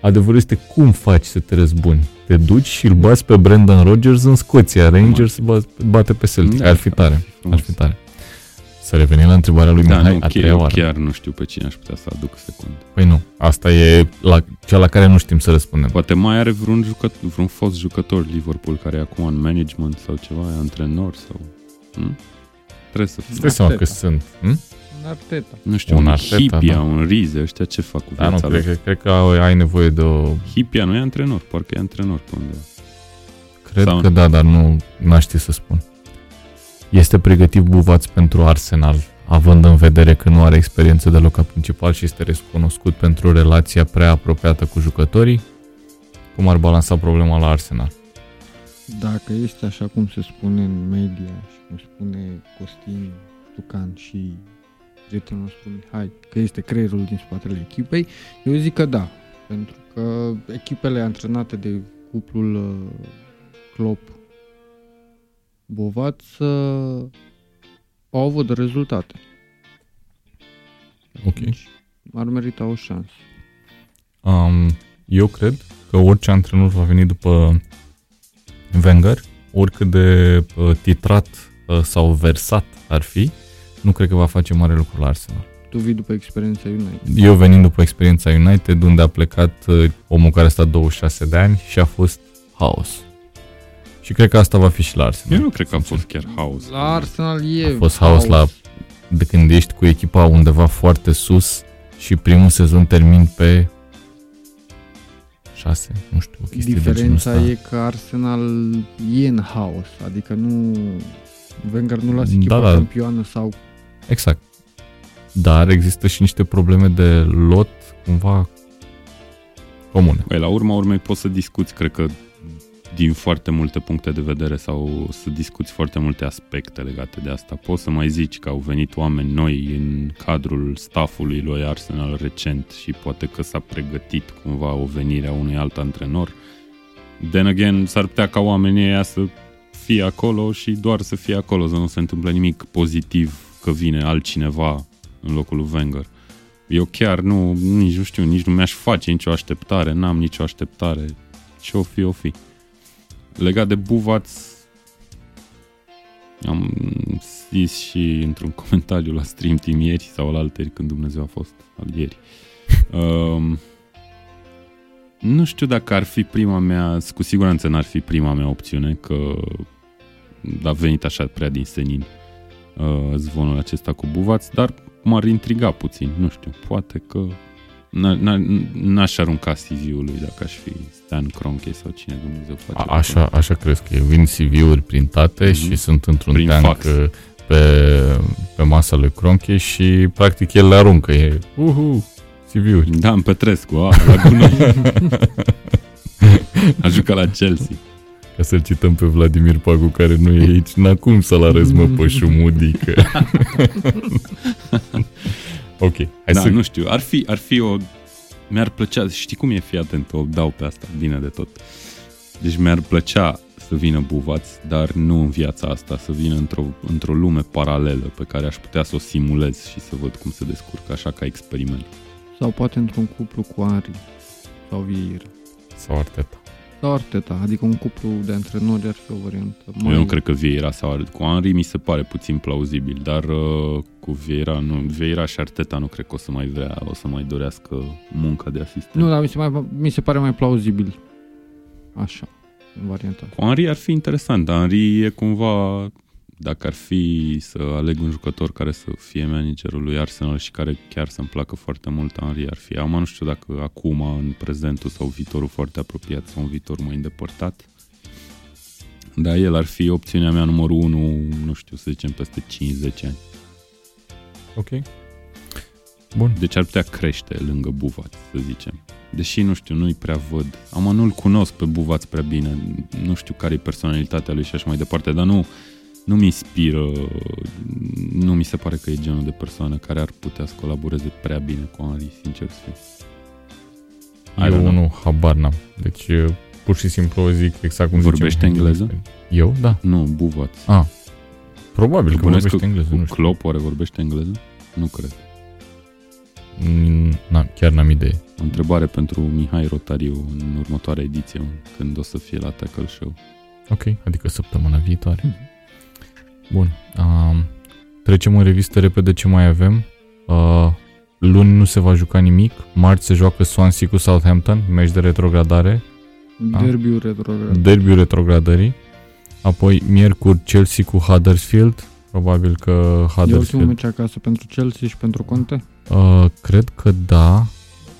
Adevărul este cum faci să te răzbuni. Te duci și îl bați pe Brendan Rodgers în Scoția. Rangers ba- bate pe Celtic. Da, ar fi tare. frumos. Ar fi tare. Să revenim la întrebarea lui Da, Mihai nu, a chiar, treia eu oară. chiar nu știu pe cine aș putea să aduc secund. Păi nu, asta e la, cea la care nu știm să răspundem. Poate mai are vreun, jucăt, vreun fost jucător Liverpool care e acum în management sau ceva, e antrenor sau... Hm? Trebuie să fie. Îți dai seama că Arteta. sunt. Hm? Un Arteta. Nu știu, Un un, Arteta, Hipia, da. un Rize, ăștia ce fac cu Da, nu, viața cred, lor? că, cred că ai nevoie de o... Hipia nu e antrenor, parcă e antrenor pe undeva. Cred Sau- că da, dar nu n ști să spun. Este pregătit Buvaț pentru Arsenal, având în vedere că nu are experiență deloc ca principal și este recunoscut pentru relația prea apropiată cu jucătorii? Cum ar balansa problema la Arsenal? Dacă este așa cum se spune în media și cum spune Costin Tucan și prietenul nostru Mihai, că este creierul din spatele echipei, eu zic că da. Pentru că echipele antrenate de cuplul uh, Klopp Bovaț uh, au avut rezultate. Ok. Deci, ar merita o șansă. Um, eu cred că orice antrenor va veni după Wenger, oricât de uh, titrat uh, sau versat ar fi, nu cred că va face mare lucru la Arsenal. Tu vii după experiența United. Eu venind după experiența United, unde a plecat uh, omul care a stat 26 de ani și a fost haos. Și cred că asta va fi și la Arsenal. Eu nu cred că a fost chiar haos. La Arsenal e A fost haos la- De când ești cu echipa undeva foarte sus și primul sezon termin pe 6, nu știu, o chestie de genul Diferența ăsta. e că Arsenal e în haos, adică nu Wenger nu lasă echipa Da, da. campioană sau Exact. Dar există și niște probleme de lot cumva comune. Băi, la urma urmei poți să discuți, cred că, din foarte multe puncte de vedere sau să discuți foarte multe aspecte legate de asta. Poți să mai zici că au venit oameni noi în cadrul staffului lui Arsenal recent și poate că s-a pregătit cumva o venire a unui alt antrenor. Then again, s-ar putea ca oamenii ăia să fie acolo și doar să fie acolo, să nu se întâmple nimic pozitiv că vine altcineva în locul lui Wenger. Eu chiar nu, nici nu știu, nici nu mi-aș face nicio așteptare, n-am nicio așteptare. Ce o fi, o fi. Legat de Buvaț, am zis și într-un <laughs> comentariu la Stream Team ieri sau la alteri când Dumnezeu a fost, al ieri. Um, nu știu dacă ar fi prima mea, cu siguranță n-ar fi prima mea opțiune, că a venit așa prea din senin uh, zvonul acesta cu Buvaț, dar m-ar intriga puțin, nu știu, poate că n-aș arunca CV-ul lui dacă aș fi Stan Kroenke sau cine Dumnezeu face. A, așa, așa crezi că vin CV-uri printate mm-hmm. și sunt într-un Prin tank fax. Uh, pe, pe masa lui Kroenke și practic el le aruncă. E, uhu, CV-uri. Da, în Petrescu, a, la a jucat la Chelsea. Ca să-l cităm pe Vladimir Pagu, care nu e aici, n-a cum să-l arăți, mă, pe șumudică. <laughs> ok, hai da, să... nu știu, ar fi, ar fi o... Mi-ar plăcea, știi cum e, fii atent, o dau pe asta, bine de tot. Deci mi-ar plăcea să vină Buvaț, dar nu în viața asta, să vină într-o, într-o lume paralelă pe care aș putea să o simulez și să văd cum se descurcă, așa ca experiment. Sau poate într-un cuplu cu Ari sau Vieira. Sau Arteta sau Arteta, adică un cuplu de antrenori ar fi o variantă. Mai... Eu nu cred că Vieira sau cu Henry mi se pare puțin plauzibil, dar uh, cu Vieira, nu, Vieira și Arteta nu cred că o să mai vrea, o să mai dorească munca de asistent. Nu, dar mi se, mai, mi se pare mai plauzibil. Așa, în varianta Cu Henry ar fi interesant, dar Henry e cumva dacă ar fi să aleg un jucător care să fie managerul lui Arsenal și care chiar să-mi placă foarte mult, Henry ar fi. Am nu știu dacă acum, în prezentul sau viitorul foarte apropiat sau un viitor mai îndepărtat. Dar el ar fi opțiunea mea numărul 1, nu știu, să zicem, peste 5-10 ani. Ok. Bun. Deci ar putea crește lângă Buvat, să zicem. Deși, nu știu, nu-i prea văd. Am nu-l cunosc pe Buvaț prea bine. Nu știu care e personalitatea lui și așa mai departe, dar nu, nu mi inspiră, nu mi se pare că e genul de persoană care ar putea să colaboreze prea bine cu Henry, sincer să fiu. Eu nu, habar n-am. Deci pur și simplu zic exact cum Vorbește engleză? Eu? Da. Nu, Buvat. Ah. Probabil că, că vorbește că engleză, cu nu știu. Klopp oare vorbește engleză? Nu cred. Mm, na, chiar n-am idee. O întrebare pentru Mihai Rotariu în următoarea ediție, când o să fie la Tackle Show. Ok, adică săptămâna viitoare. Mm-hmm. Bun. Uh, trecem în revistă repede ce mai avem. Uh, luni nu se va juca nimic. Marți se joacă Swansea cu Southampton, meci de retrogradare. Derbiul retrogradării. Derbiul retrogradării. Apoi miercuri Chelsea cu Huddersfield. Probabil că Huddersfield... E ultimul meci acasă pentru Chelsea și pentru Conte? Uh, cred că da.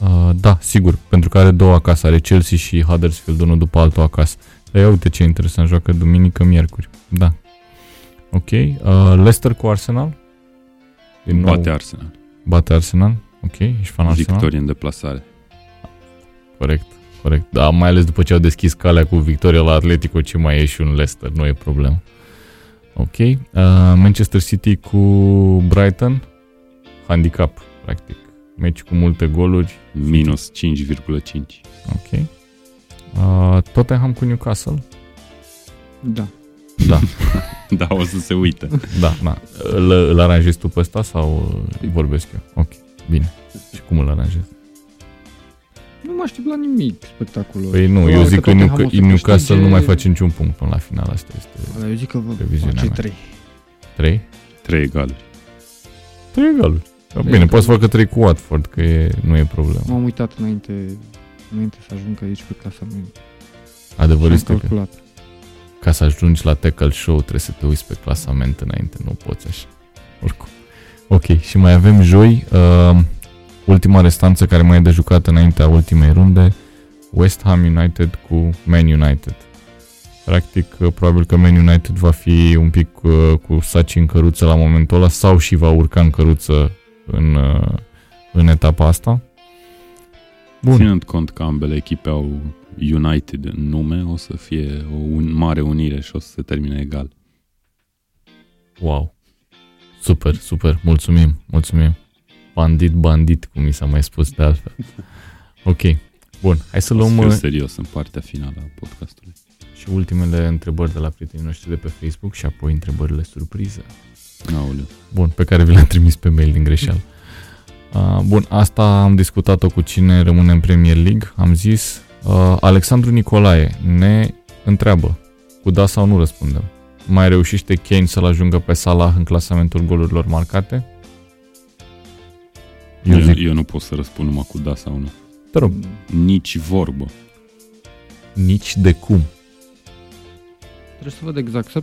Uh, da, sigur, pentru că are două acasă, are Chelsea și Huddersfield, unul după altul acasă. Dar ia uite ce interesant, joacă duminică, miercuri. Da, Ok. Uh, Leicester cu Arsenal? Din nou. Bate Arsenal. Bate Arsenal? Ok. Ești fan Arsenal? Victorie în deplasare. Corect. Corect. Da, mai ales după ce au deschis calea cu victoria la Atletico, ce mai e și un Leicester, nu e problemă. Ok. Uh, Manchester City cu Brighton. Handicap, practic. Meci cu multe goluri. Minus 5,5. Ok. Uh, Tottenham cu Newcastle. Da. Da. <laughs> da, o să se uită. Da, da. Îl, îl aranjezi tu pe ăsta sau vorbesc eu? Ok, bine. Și cum îl aranjezi? Nu mă aștept la nimic spectaculos. Păi nu, eu zic că, că Newcastle nu mai face niciun punct până la final. Asta este Eu zic că vă face 3. 3? 3 egaluri. 3 egaluri. Da, bine, bine poți să facă 3 cu Watford, că e, nu e problemă. M-am uitat înainte, înainte să ajung aici pe clasament. Adevărul este că ca să ajungi la Tackle Show trebuie să te uiți pe clasament înainte, nu poți așa. Oricum. Ok, și mai avem joi uh, ultima restanță care mai e de jucat înaintea ultimei runde, West Ham United cu Man United. Practic, uh, probabil că Man United va fi un pic uh, cu saci în căruță la momentul ăla sau și va urca în căruță în, uh, în etapa asta. Bun. Ținând cont că ambele echipe au United în nume, o să fie o un, mare unire și o să se termine egal. Wow. Super, super. Mulțumim, mulțumim. Bandit, bandit, cum mi s-a mai spus de altfel. <laughs> Ok. Bun, hai să O luăm să fiu uh, serios în partea finală a podcastului. și ultimele întrebări de la prietenii noștri de pe Facebook și apoi întrebările surpriză. Aoleu. Bun, pe care vi le-am trimis pe mail din greșeală. <laughs> Uh, bun, asta am discutat-o cu cine rămâne în Premier League. Am zis, uh, Alexandru Nicolae ne întreabă, cu da sau nu răspundem. Mai reușește Kane să-l ajungă pe Salah în clasamentul golurilor marcate? Eu Eu, zic, eu nu pot să răspund numai cu da sau nu. te rog, Nici vorbă. nici de cum. Trebuie să văd exact. Să,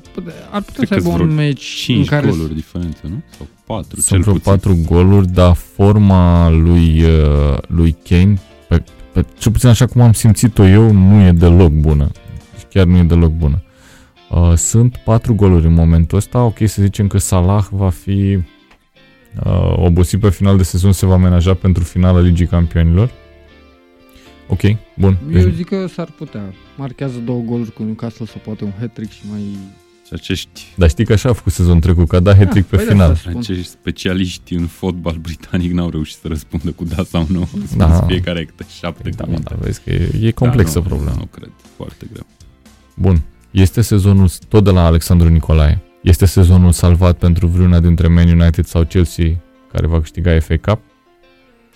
ar putea Cred să aibă că-s un vreo meci 5 în care goluri diferență, nu? Sau 4, Sunt cel vreo puțin. patru goluri, dar forma lui, uh, lui Kane, pe, pe, cel puțin așa cum am simțit-o eu, nu e deloc bună. Deci chiar nu e deloc bună. Uh, sunt patru goluri în momentul ăsta. Ok, să zicem că Salah va fi uh, obosit pe final de sezon, se va menaja pentru finala Ligii Campionilor. Ok, bun. Eu Deci, zic că s-ar putea. Marchează două goluri cu Newcastle să poate un hat-trick și mai... Și acești, dar știi că așa a făcut sezon trecut, că a dat hat-trick pe păi de final. asta spun. acești specialiști în fotbal britanic n-au reușit să răspundă cu da sau nu. Au Da. spus fiecare câte șapte Da, mă, cuvinte. da, vezi că e, e complexă da, nu, problema. Nu cred, foarte greu. Bun. Este sezonul, tot de la Alexandru Nicolae, este sezonul salvat pentru vreuna dintre Man United sau Chelsea care va câștiga FA Cup?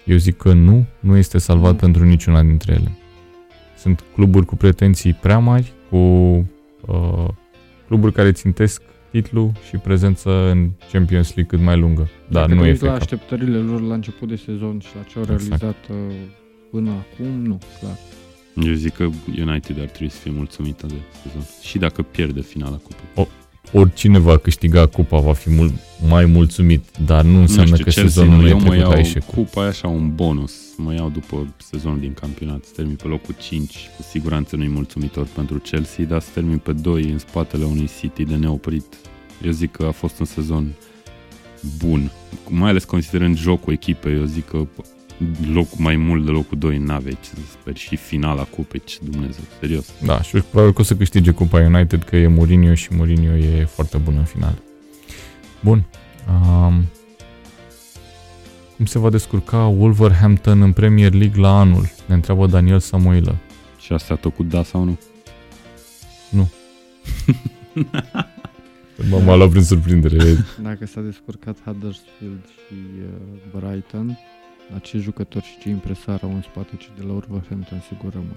Eu zic că nu, nu este salvat Nu. pentru niciuna dintre ele. Sunt cluburi cu pretenții prea mari, cu uh, cluburi care țintesc titlu și prezență în Champions League cât mai lungă. Dar Dacă nu te e uiți la FA Cup. așteptările lor la început de sezon și la ce au Exact. realizat uh, până acum, nu, clar. Eu zic că United ar trebui să fie mulțumită de sezon. Și dacă pierde finala cupei. Oricine va câștiga cupa va fi mult mai mulțumit, dar nu înseamnă nu știu, că Chelsea, sezonul nu e eu mă trecut iau ca eșec. cupa e așa un bonus. Mă iau după sezonul din campionat. Să termin pe locul 5, cu siguranță nu-i mulțumitor pentru Chelsea, dar să termin pe 2 în spatele unui City de neoprit. Eu zic că a fost un sezon bun. Mai ales considerând jocul echipei, eu zic că locul mai mult de locul 2 n-avea ce să sper și finala cupei, ce Dumnezeu, serios. Da, și probabil că o să câștige Cupa United, că e Mourinho și Mourinho e foarte bun în final. Bun. Um, cum se va descurca Wolverhampton în Premier League la anul? Ne întreabă Daniel Samuilă. Și asta tot cu da sau nu? M- <laughs> M-a luat prin surprindere. Dacă s-a descurcat Huddersfield și uh, Brighton, la ce jucători și ce impresar au în spate ce de la Wolverhampton sigur rămân.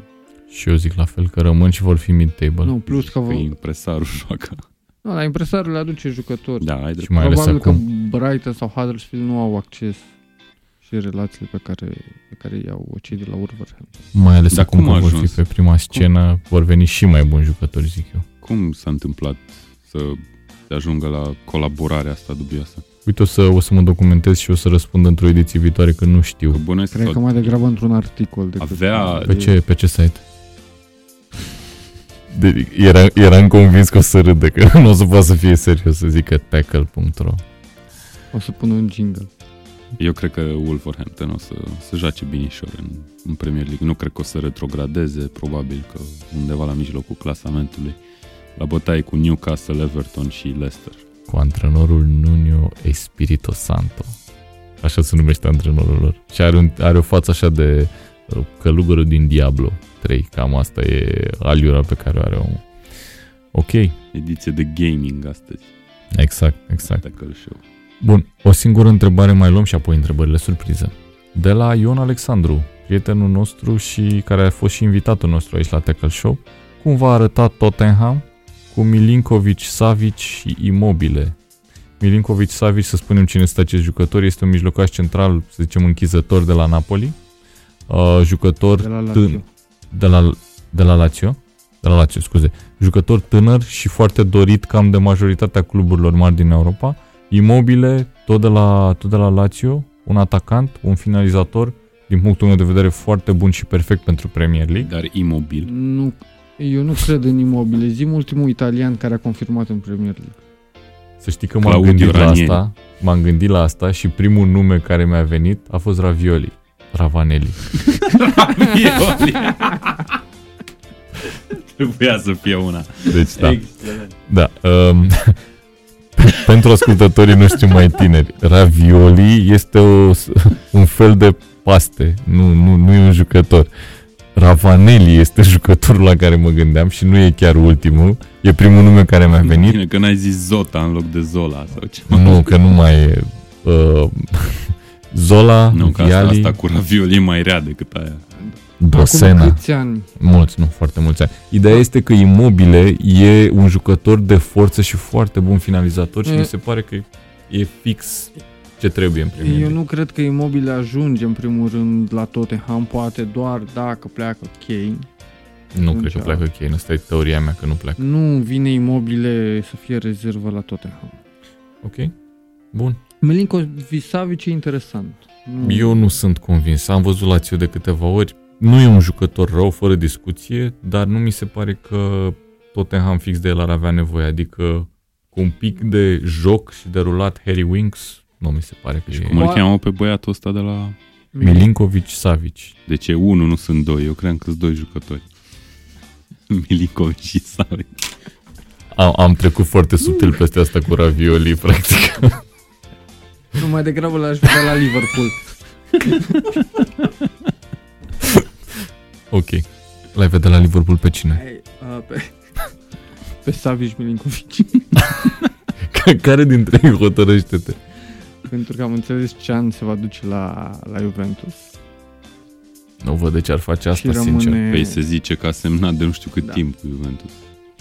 și eu zic la fel că rămân și vor fi mid-table. Nu, plus că, Că vă... impresarul joacă. nu, la impresarul le aduce jucători. Da, ai Și drept. mai ales Probabil că acum. Brighton sau Huddersfield nu au acces și relațiile pe care, pe care i-au cei de la Wolverhampton. Mai ales Dar acum cum a că vor fi ajuns? pe prima scenă, vor veni și mai buni jucători, zic eu. Cum s-a întâmplat să se ajungă la colaborarea asta dubioasă? Uite, o să, o să mă documentez și o să răspund într-o ediție viitoare că nu știu. Că bănuiesc Cred sau- că mai degrabă într-un articol decât... Avea- Pe ce, pe ce site? De, era, eram convins că o să râde, că nu o să poată să fie serios să zică tackle.ro O să pun un jingle. Eu cred că Wolverhampton o să, să joace binișor în, în Premier League. Nu cred că o să retrogradeze, probabil că undeva la mijlocul clasamentului. La bătaie cu Newcastle, Everton și Leicester. Cu antrenorul Nuno Espirito Santo. Așa se numește antrenorul lor. Și are, un, are o față așa de uh, călugărul din Diablo 3. Cam asta e aliura pe care o are omul. Ok, Ediție de gaming astăzi. exact, exact. Tackle Show. Bun, o singură întrebare mai luăm și apoi întrebările surpriză. De la Ion Alexandru, prietenul nostru și care a fost și invitatul nostru aici la Tackle Show, cum va arăta Tottenham cu Milinkovic, Savic și Imobile. Milinkovic, Savic, să spunem cine este acest jucător, este un mijlocaș central, să zicem închizător de la Napoli, uh, jucător De la tân- Lazio. de la, de la Lazio, de la Lazio, scuze, jucător tânăr și foarte dorit cam de majoritatea cluburilor mari din Europa, Imobile, tot de la, tot de la Lazio, un atacant, un finalizator, din punctul meu de vedere foarte bun și perfect pentru Premier League. Dar imobil. Nu, eu nu cred în imobile. Zim ultimul italian care a confirmat în Premier League. Să știi că m-am Claudio gândit la Ranieri. asta, m-am gândit la asta și primul nume care mi-a venit a fost Ravioli, Ravanelli. <laughs> Trebuia să fie una. Deci, da. Excelent. da um, <laughs> pentru ascultătorii noștri mai tineri, ravioli este o, un fel de paste, nu, nu, nu e un jucător. Ravanelli este <laughs> jucătorul la care mă gândeam și nu e chiar ultimul. E primul nume care mi-a venit. Bine că n-ai zis Zota în loc de Zola sau ceva. Nu, că nu mai e. Uh, <laughs> Zola, Nu, că asta, Viali, asta cu ravioli e mai rea decât aia. Dosena. Acum câți ani? Mulți, nu, foarte mulți ani. Ideea este că Immobile e un jucător de forță și foarte bun finalizator și E- mi se pare că e fix ce trebuie în Premier Eu League. nu cred că Immobile ajunge în primul rând la Tottenham, poate doar dacă pleacă Kane. Nu atunci- cred că pleacă Kane, asta e teoria mea că nu pleacă. Nu vine Immobile să fie rezervă la Tottenham. Ok? Bun. Milinkovic Savic e interesant. Nu, Eu nu sunt convins. Am văzut la de câteva ori. Nu e un jucător rău, fără discuție, dar nu mi se pare că Tottenham fix de el ar avea nevoie. Adică cu un pic de joc și de rulat Harry Winks, nu mi se pare că Și e... cum îl cheamă pe băiatul ăsta de la... Milinkovic Savic. De ce unul, nu sunt doi? Eu cream că sunt doi jucători. <laughs> Milinkovic și Savic. Am, am trecut foarte subtil peste asta cu ravioli, <laughs> practic. Nu, mai degrabă l-aș vedea la Liverpool. ok. L-ai vedea la Liverpool pe cine? Hai, uh, pe, pe Savic Milinkovic. <laughs> Care dintre ei hotărăște-te? Pentru că am înțeles ce an se va duce la, la Juventus. Nu văd de ce ar face asta, și rămâne, sincer. Păi se zice că a semnat de nu știu cât Da. timp cu Juventus.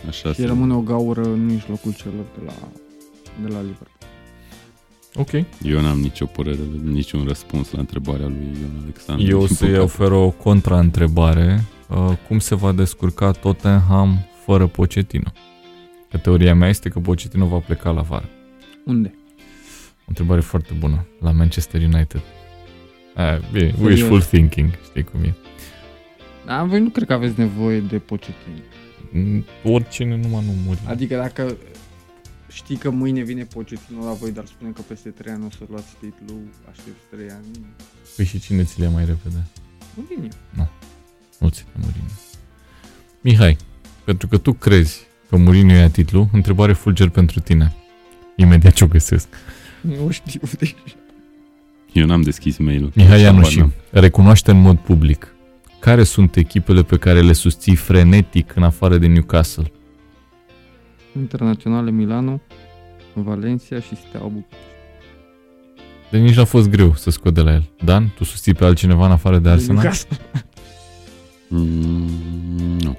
Așa și se... rămâne o gaură în mijlocul celor de la, de la Liverpool. Ok. Eu n-am nicio părere, niciun răspuns la întrebarea lui Ion Alexandru. Eu o din să-i păcate. ofer o contraîntrebare. Uh, cum se va descurca Tottenham fără Pochettino? Că teoria mea este că Pochettino va pleca la vară. Unde? O întrebare foarte bună. La Manchester United. A, bine, Serios. wishful thinking, știi cum e. Da, voi nu cred că aveți nevoie de Pochettino. Mm, Oricine numai nu muri. Adică dacă știi că mâine vine Pochettino la voi, dar spune că peste 3 ani o să luați titlul, aștepți 3 ani, Păi și cine ți le ia mai repede? nu vin eu. Nu ți le Mourinho. Mihai, pentru că tu crezi că Mourinho ia titlu, întrebare fulger pentru tine. Imediat ce o găsesc. <laughs> Nu știu, deci... Eu n-am deschis mail-ul. Mihai Habar Ianuși, n-am. recunoaște în mod public care sunt echipele pe care le susții frenetic în afară de Newcastle? Internaționale Milano, Valencia și Steaua București. Deci nici n-a fost greu să scot de la el. Dan, tu susții pe altcineva în afară de Arsenal? Newcastle. Mm, nu.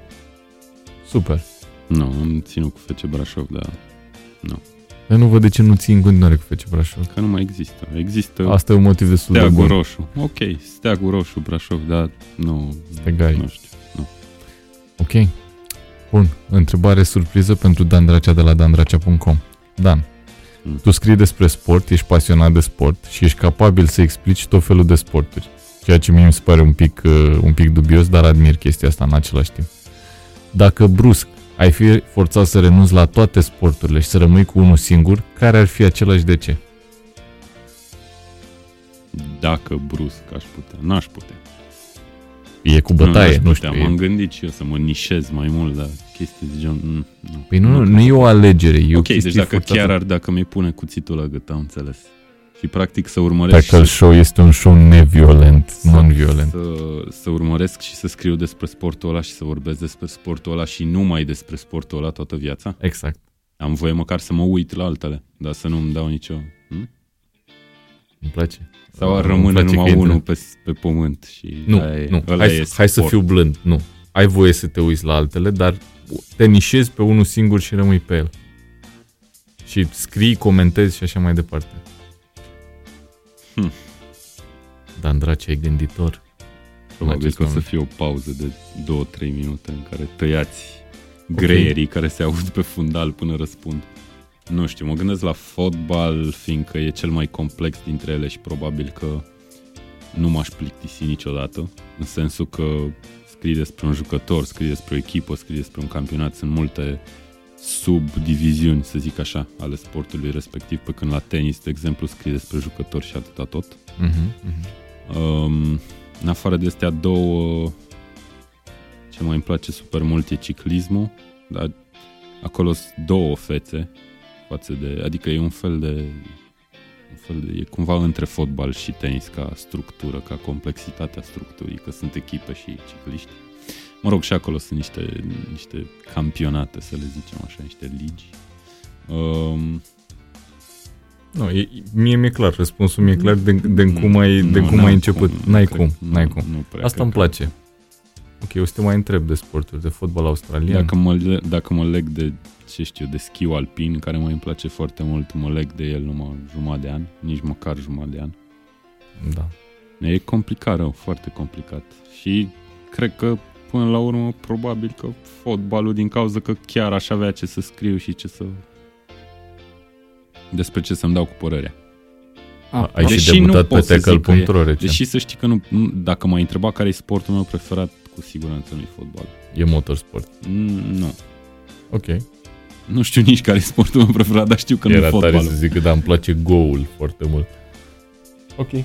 Super. Nu, am ținut cu FC Brașov, dar Eu nu văd de ce nu ții în continuare cu FC Brașov. că nu mai există. Există Asta e un motiv destul de Steagul bun. Roșu. Ok, Steagul Roșu, Brașov, dar nu, Stegai. nu știu. Nu. Ok. Bun. Întrebare surpriză pentru Dan Dracea de la dandracea.com. Dan, Mm. tu scrii despre sport, ești pasionat de sport și ești capabil să explici tot felul de sporturi. Ceea ce mie mi se pare un pic, uh, un pic dubios, dar admir chestia asta în același timp. Dacă brusc ai fi forțat să renunți la toate sporturile și să rămâi cu unul singur, care ar fi același de ce? Dacă brusc aș putea, n-aș putea. E cu Nu, bătaie, n-aș nu, putea. știu. M-am e- gândit și eu să mă nișez mai mult la chestii de genul... mm, Nu. Păi nu, nu, cred nu e că o alegere, e o Ok, deci chestie dacă forțată. chiar ar, dacă mi pune cuțitul la gât, am înțeles. Și practic să urmăresc Tackle și Show este un show neviolent, Să- non-violent. să, să urmăresc și să scriu despre sportul ăla și să vorbesc despre sportul ăla și numai despre sportul ăla toată viața. Exact. Am voie măcar să mă uit la altele, dar să nu-mi dau nicio... Hm? Îmi place. Sau ar Îmi rămâne place că numai intră. unul pe, pe pământ și Nu, aia e- nu. ăla Hai, e să- hai să sport. fiu blând. Nu. Ai voie să te uiți la altele, dar te nișezi pe unul singur și rămâi pe el. Și scrii, comentezi și așa mai departe. Hm. Dan Dracea e gânditor. Probabil acest că o să moment. fie o pauză de 2-3 minute în care tăiați greierii care se aud pe fundal până răspund. Nu știu, mă gândesc la fotbal, fiindcă e cel mai complex dintre ele și probabil că nu m-aș plictisi niciodată, în sensul că scrii despre un jucător, scrii despre o echipă, scrii despre un campionat, sunt multe subdiviziuni, să zic așa, ale sportului respectiv, pe când la tenis, de exemplu, scrii despre jucători și atâta tot. Mhm, mhm. Um, în afară de astea două, ce mai îmi place super mult e ciclismul, dar acolo sunt două fețe față de, adică e un fel de un fel de, e cumva între fotbal și tenis ca structură, ca complexitatea structurii, că sunt echipe și cicliști. Mă rog, și acolo sunt niște, niște campionate, să le zicem așa, niște ligi. Um, Nu, e, mie mi-e clar, răspunsul mi-e clar de, de nu, cum ai, de nu, cum n-am ai început. nu N-ai cred- cum, nu, n-ai cum. Nu prea Asta cred îmi că- place. Ok, o să te mai întreb de sporturi, de fotbal australian. Dacă mă, le- dacă mă leg de, ce știu, de schiu alpin, care mai îmi place foarte mult, mă leg de el numai jumătate de an, nici măcar jumătate de an. Da. E complicat rău, foarte complicat. Și cred că până la urmă probabil că fotbalul din cauza că chiar aș avea ce să scriu și ce să despre ce să-mi dau cu părerea. Ah, Ai Deși și debutat nu pe pot să zic că tackle.ro recent. Deși să știi că nu, nu dacă m-ai întrebat care e sportul meu preferat, cu siguranță nu e fotbal. E motorsport. Mm, Nu. Ok. Nu știu nici care e sportul meu preferat, dar știu că nu e Era tare fotbalul. să zic că da, îmi place go-ul foarte mult. Ok. Vă,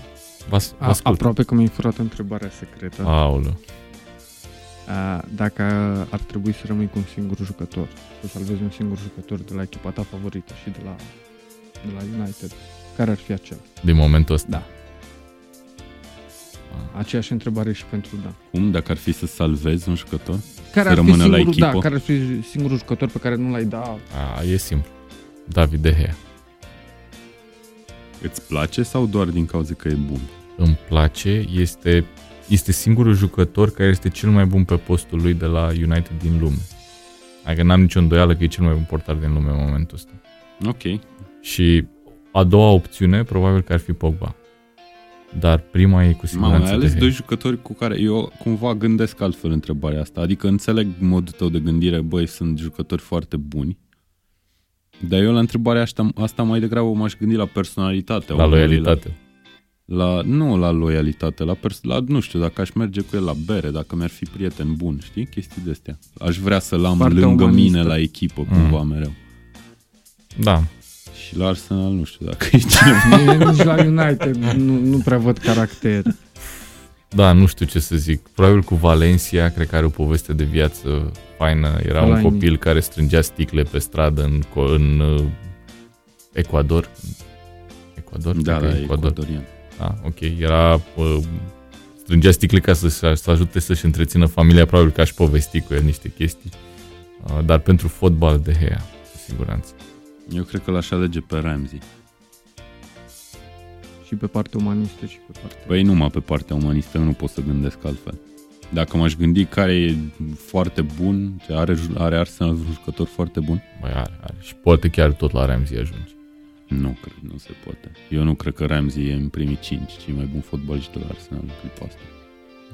vă A, ascult. aproape că mi-ai furat întrebarea secretă. Aoleu. A, dacă ar trebui să rămâi cu un singur jucător, să salvezi un singur jucător de la echipa ta favorită și de la, de la United, care ar fi acela? Din momentul ăsta. Da. Aceeași întrebare și pentru Dan. Cum? Dacă ar fi să salvezi un jucător? Care Să ar fi rămână la singurul, da, echipă? care ar fi singurul jucător pe care nu l-ai da? A, e simplu. David De Gea. Îți place sau doar din cauza că e bun? Îmi place, este, este singurul jucător care este cel mai bun pe postul lui de la United din lume. Adică n-am nicio îndoială că e cel mai bun portar din lume în momentul ăsta. Ok. Și a doua opțiune, probabil că ar fi Pogba. Dar prima e cu Mamă, siguranță ai ales De doi Gea. jucători cu care eu cumva gândesc altfel întrebarea asta. Adică înțeleg modul tău de gândire, băi, sunt jucători foarte buni. Dar eu la întrebarea asta, asta mai degrabă m-aș gândi la personalitatea La omului, loialitate. La, la, nu la loialitate, la, pers- la, nu știu, dacă aș merge cu el la bere, dacă mi-ar fi prieten bun, știi? Chestii de astea. Aș vrea să-l am Foarte lângă umanistă. mine la echipă, cumva, Mm. mereu. Da. Și la Arsenal nu știu dacă e cineva. Mie <laughs> nici la United nu, nu prea văd caracter. Da, nu știu ce să zic. Probabil cu Valencia, cred că are o poveste de viață faină. Era un Fellaini. copil care strângea sticle pe stradă în, Co- în uh, Ecuador. Ecuador? da, Cred că da, e e Ecuador. ecuadorian. Da, ok. Era... Uh, strângea sticle ca să, să ajute să-și întrețină familia. Probabil că aș povesti cu el niște chestii. Uh, dar pentru fotbal de Gea, cu siguranță. Eu cred că l-aș alege pe Ramsey. Și pe partea umanistă și pe partea... Păi numai pe partea umanistă, nu pot să gândesc altfel. Dacă m-aș gândi care e foarte bun, ce are, are Arsenal un jucător foarte bun, Mai are, are. Și poate chiar tot la Ramsey ajunge. Nu cred, nu se poate. Eu nu cred că Ramsey e în primii 5, cei mai buni fotbaliști de la Arsenal în clipa asta.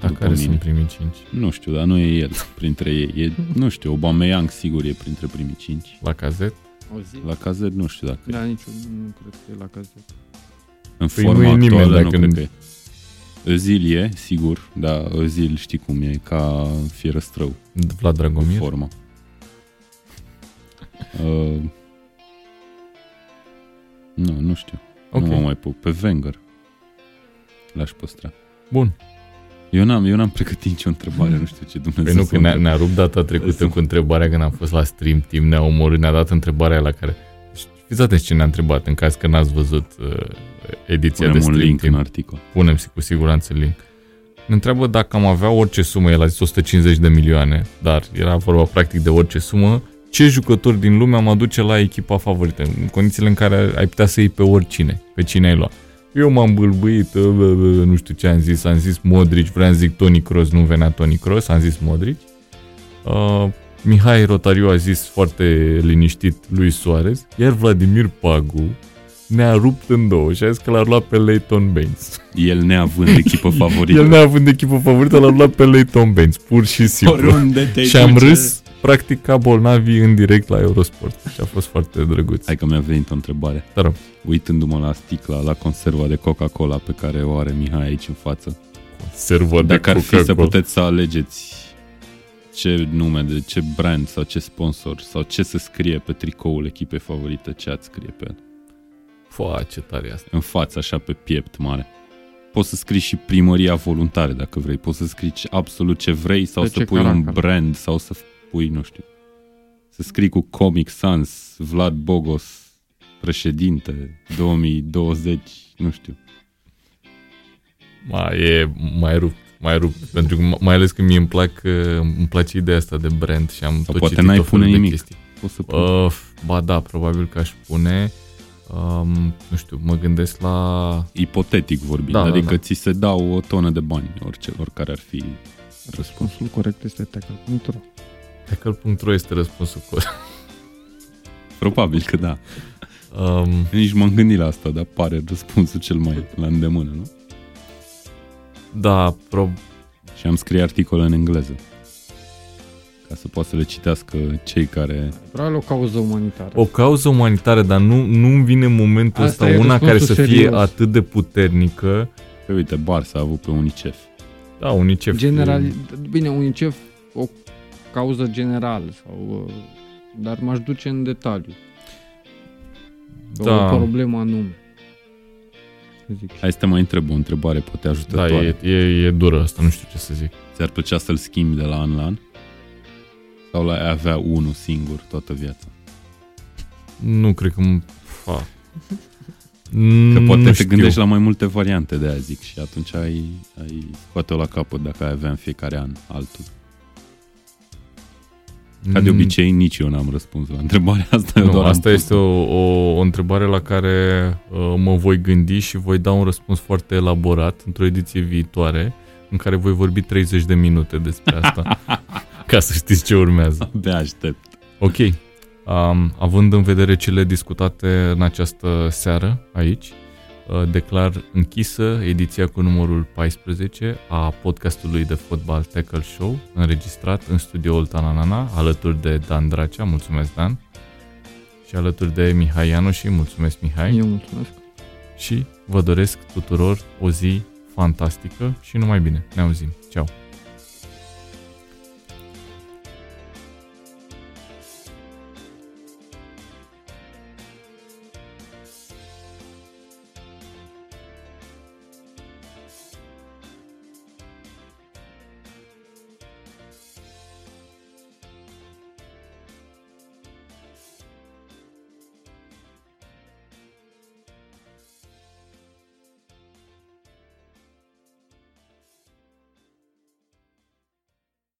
Dar După care mine. sunt primii cinci? Nu știu, dar nu e el <laughs> printre ei. E, nu știu, Aubameyang sigur e printre primii 5. La cazet? O zi? La Cazet nu știu dacă e. Da, nici nu cred că e la cazet. În Păi forma nu e nimeni actuală nu dacă cred nu- că e. Özil e, sigur, dar Özil știi cum e, ca fierăstrău. Vlad cu Dragomir? formă. <laughs> Uh, nu, nu știu. Ok. Nu mă mai puc. Pe Wenger l-aș păstra. Bun. Eu n-am, eu n-am pregătit nicio întrebare, nu știu ce Dumnezeu Păi nu, să că ne-a, întreb. ne-a rupt data trecută Sunt- cu întrebarea când am fost la stream team, ne-a omorât, ne-a dat întrebarea la care... Fiți atenți ce ne-a întrebat, în caz că n-ați văzut uh, ediția Punem de un stream link team. în articol. Punem cu siguranță link. Ne întreabă dacă am avea orice sumă, el a zis 150 de milioane, dar era vorba practic de orice sumă, ce jucător din lume am aduce la echipa favorită, în condițiile în care ai putea să iei pe oricine, pe cine ai lua. Eu m-am bâlbâit, uh, bă, bă, nu știu ce am zis, am zis Modric, vreau să zic Toni Kroos, nu venea Toni Kroos, am zis Modric. Uh, Mihai Rotariu a zis foarte liniștit lui Suarez, iar Vladimir Pagu ne-a rupt în două și a zis că l-ar lua pe Leighton Baines. El neavând echipă <laughs> favorită. El neavând echipă favorită, l-a luat pe Leighton Baines, pur și simplu. Oriunde te Și am duce. râs, practic, ca bolnavi în direct la Eurosport. Și a fost foarte drăguț. Hai că mi-a venit o întrebare. Te rog. Uitându-mă la sticla, la conserva de Coca-Cola pe care o are Mihai aici în față. Servă de Dacă ar fi să Coca-Cola. puteți să alegeți ce nume, de ce brand sau ce sponsor sau ce să scrie pe tricoul echipei favorite, ce ați scrie pe el. Fua, ce tare e asta. În față, așa, pe piept mare. poți să scrii și primăria voluntare dacă vrei. Poți să scrii absolut ce vrei sau Pe să ce pui un caracter. brand sau să pui, nu știu, să scrii cu Comic Sans, Vlad Bogos, președinte, 2020, nu știu. Mai e mai rupt, mai rupt, pentru că mai ales că mie îmi plac, uh, îmi place ideea asta de brand și am Sau tot poate citit n-ai tot felul pune de nimic. chestii. Poți să pui. Uh, ba da, probabil că aș pune, um, nu știu, mă gândesc la... Ipotetic vorbind, Da, da, adică da. ți se dau o tonă de bani, orice, oricare ar fi. Răspunsul corect este tackle.ro. Tackle.ro este răspunsul corect. Probabil că da. Um, Nici m-am gândit la asta, dar pare răspunsul cel mai la îndemână, nu? da, pro- Și am scris articole în engleză. Ca să poată să le citească cei care... Probabil o cauză umanitară. o cauză umanitară, dar nu, nu îmi vine momentul Asta ăsta e una care să răspunsul fie serios. atât de puternică. Că uite, Barça a avut pe UNICEF. Da, UNICEF. General, bine, UNICEF o cauză generală, sau, uh, dar m-aș duce în detaliu. Pe Da. O problemă anume. Să Zic. Hai să te mai întreb o întrebare, poate Da, ajutătoare. e, e, e dură asta, nu știu ce să zic. Ți-ar plăcea să-l schimbi de la an la an? Sau l-ai avea unul singur toată viața? Nu cred că... m- Fa. Că poate nu te știu. gândești la mai multe variante de aia zic și atunci ai, ai scoate-o la capăt dacă ai avea în fiecare an altul. Ca de Mm, obicei, nici eu n-am răspuns la întrebarea asta. eu Nu, doar am asta pus-o. este o, o, o întrebare la care uh, mă voi gândi și voi da un răspuns foarte elaborat într-o ediție viitoare în care voi vorbi 30 de minute despre asta. <laughs> ca să știți ce urmează. Abia aștept. Ok. Um, având în vedere cele discutate în această seară aici, uh, declar închisă ediția cu numărul 14 a podcastului de fotbal Tackle Show, înregistrat în studioul Tananana, alături de Dan Dracea, mulțumesc Dan, și alături de Mihai Ianu și mulțumesc Mihai, Eu mulțumesc. și vă doresc tuturor o zi fantastică și numai bine. Ne auzim. Ceau!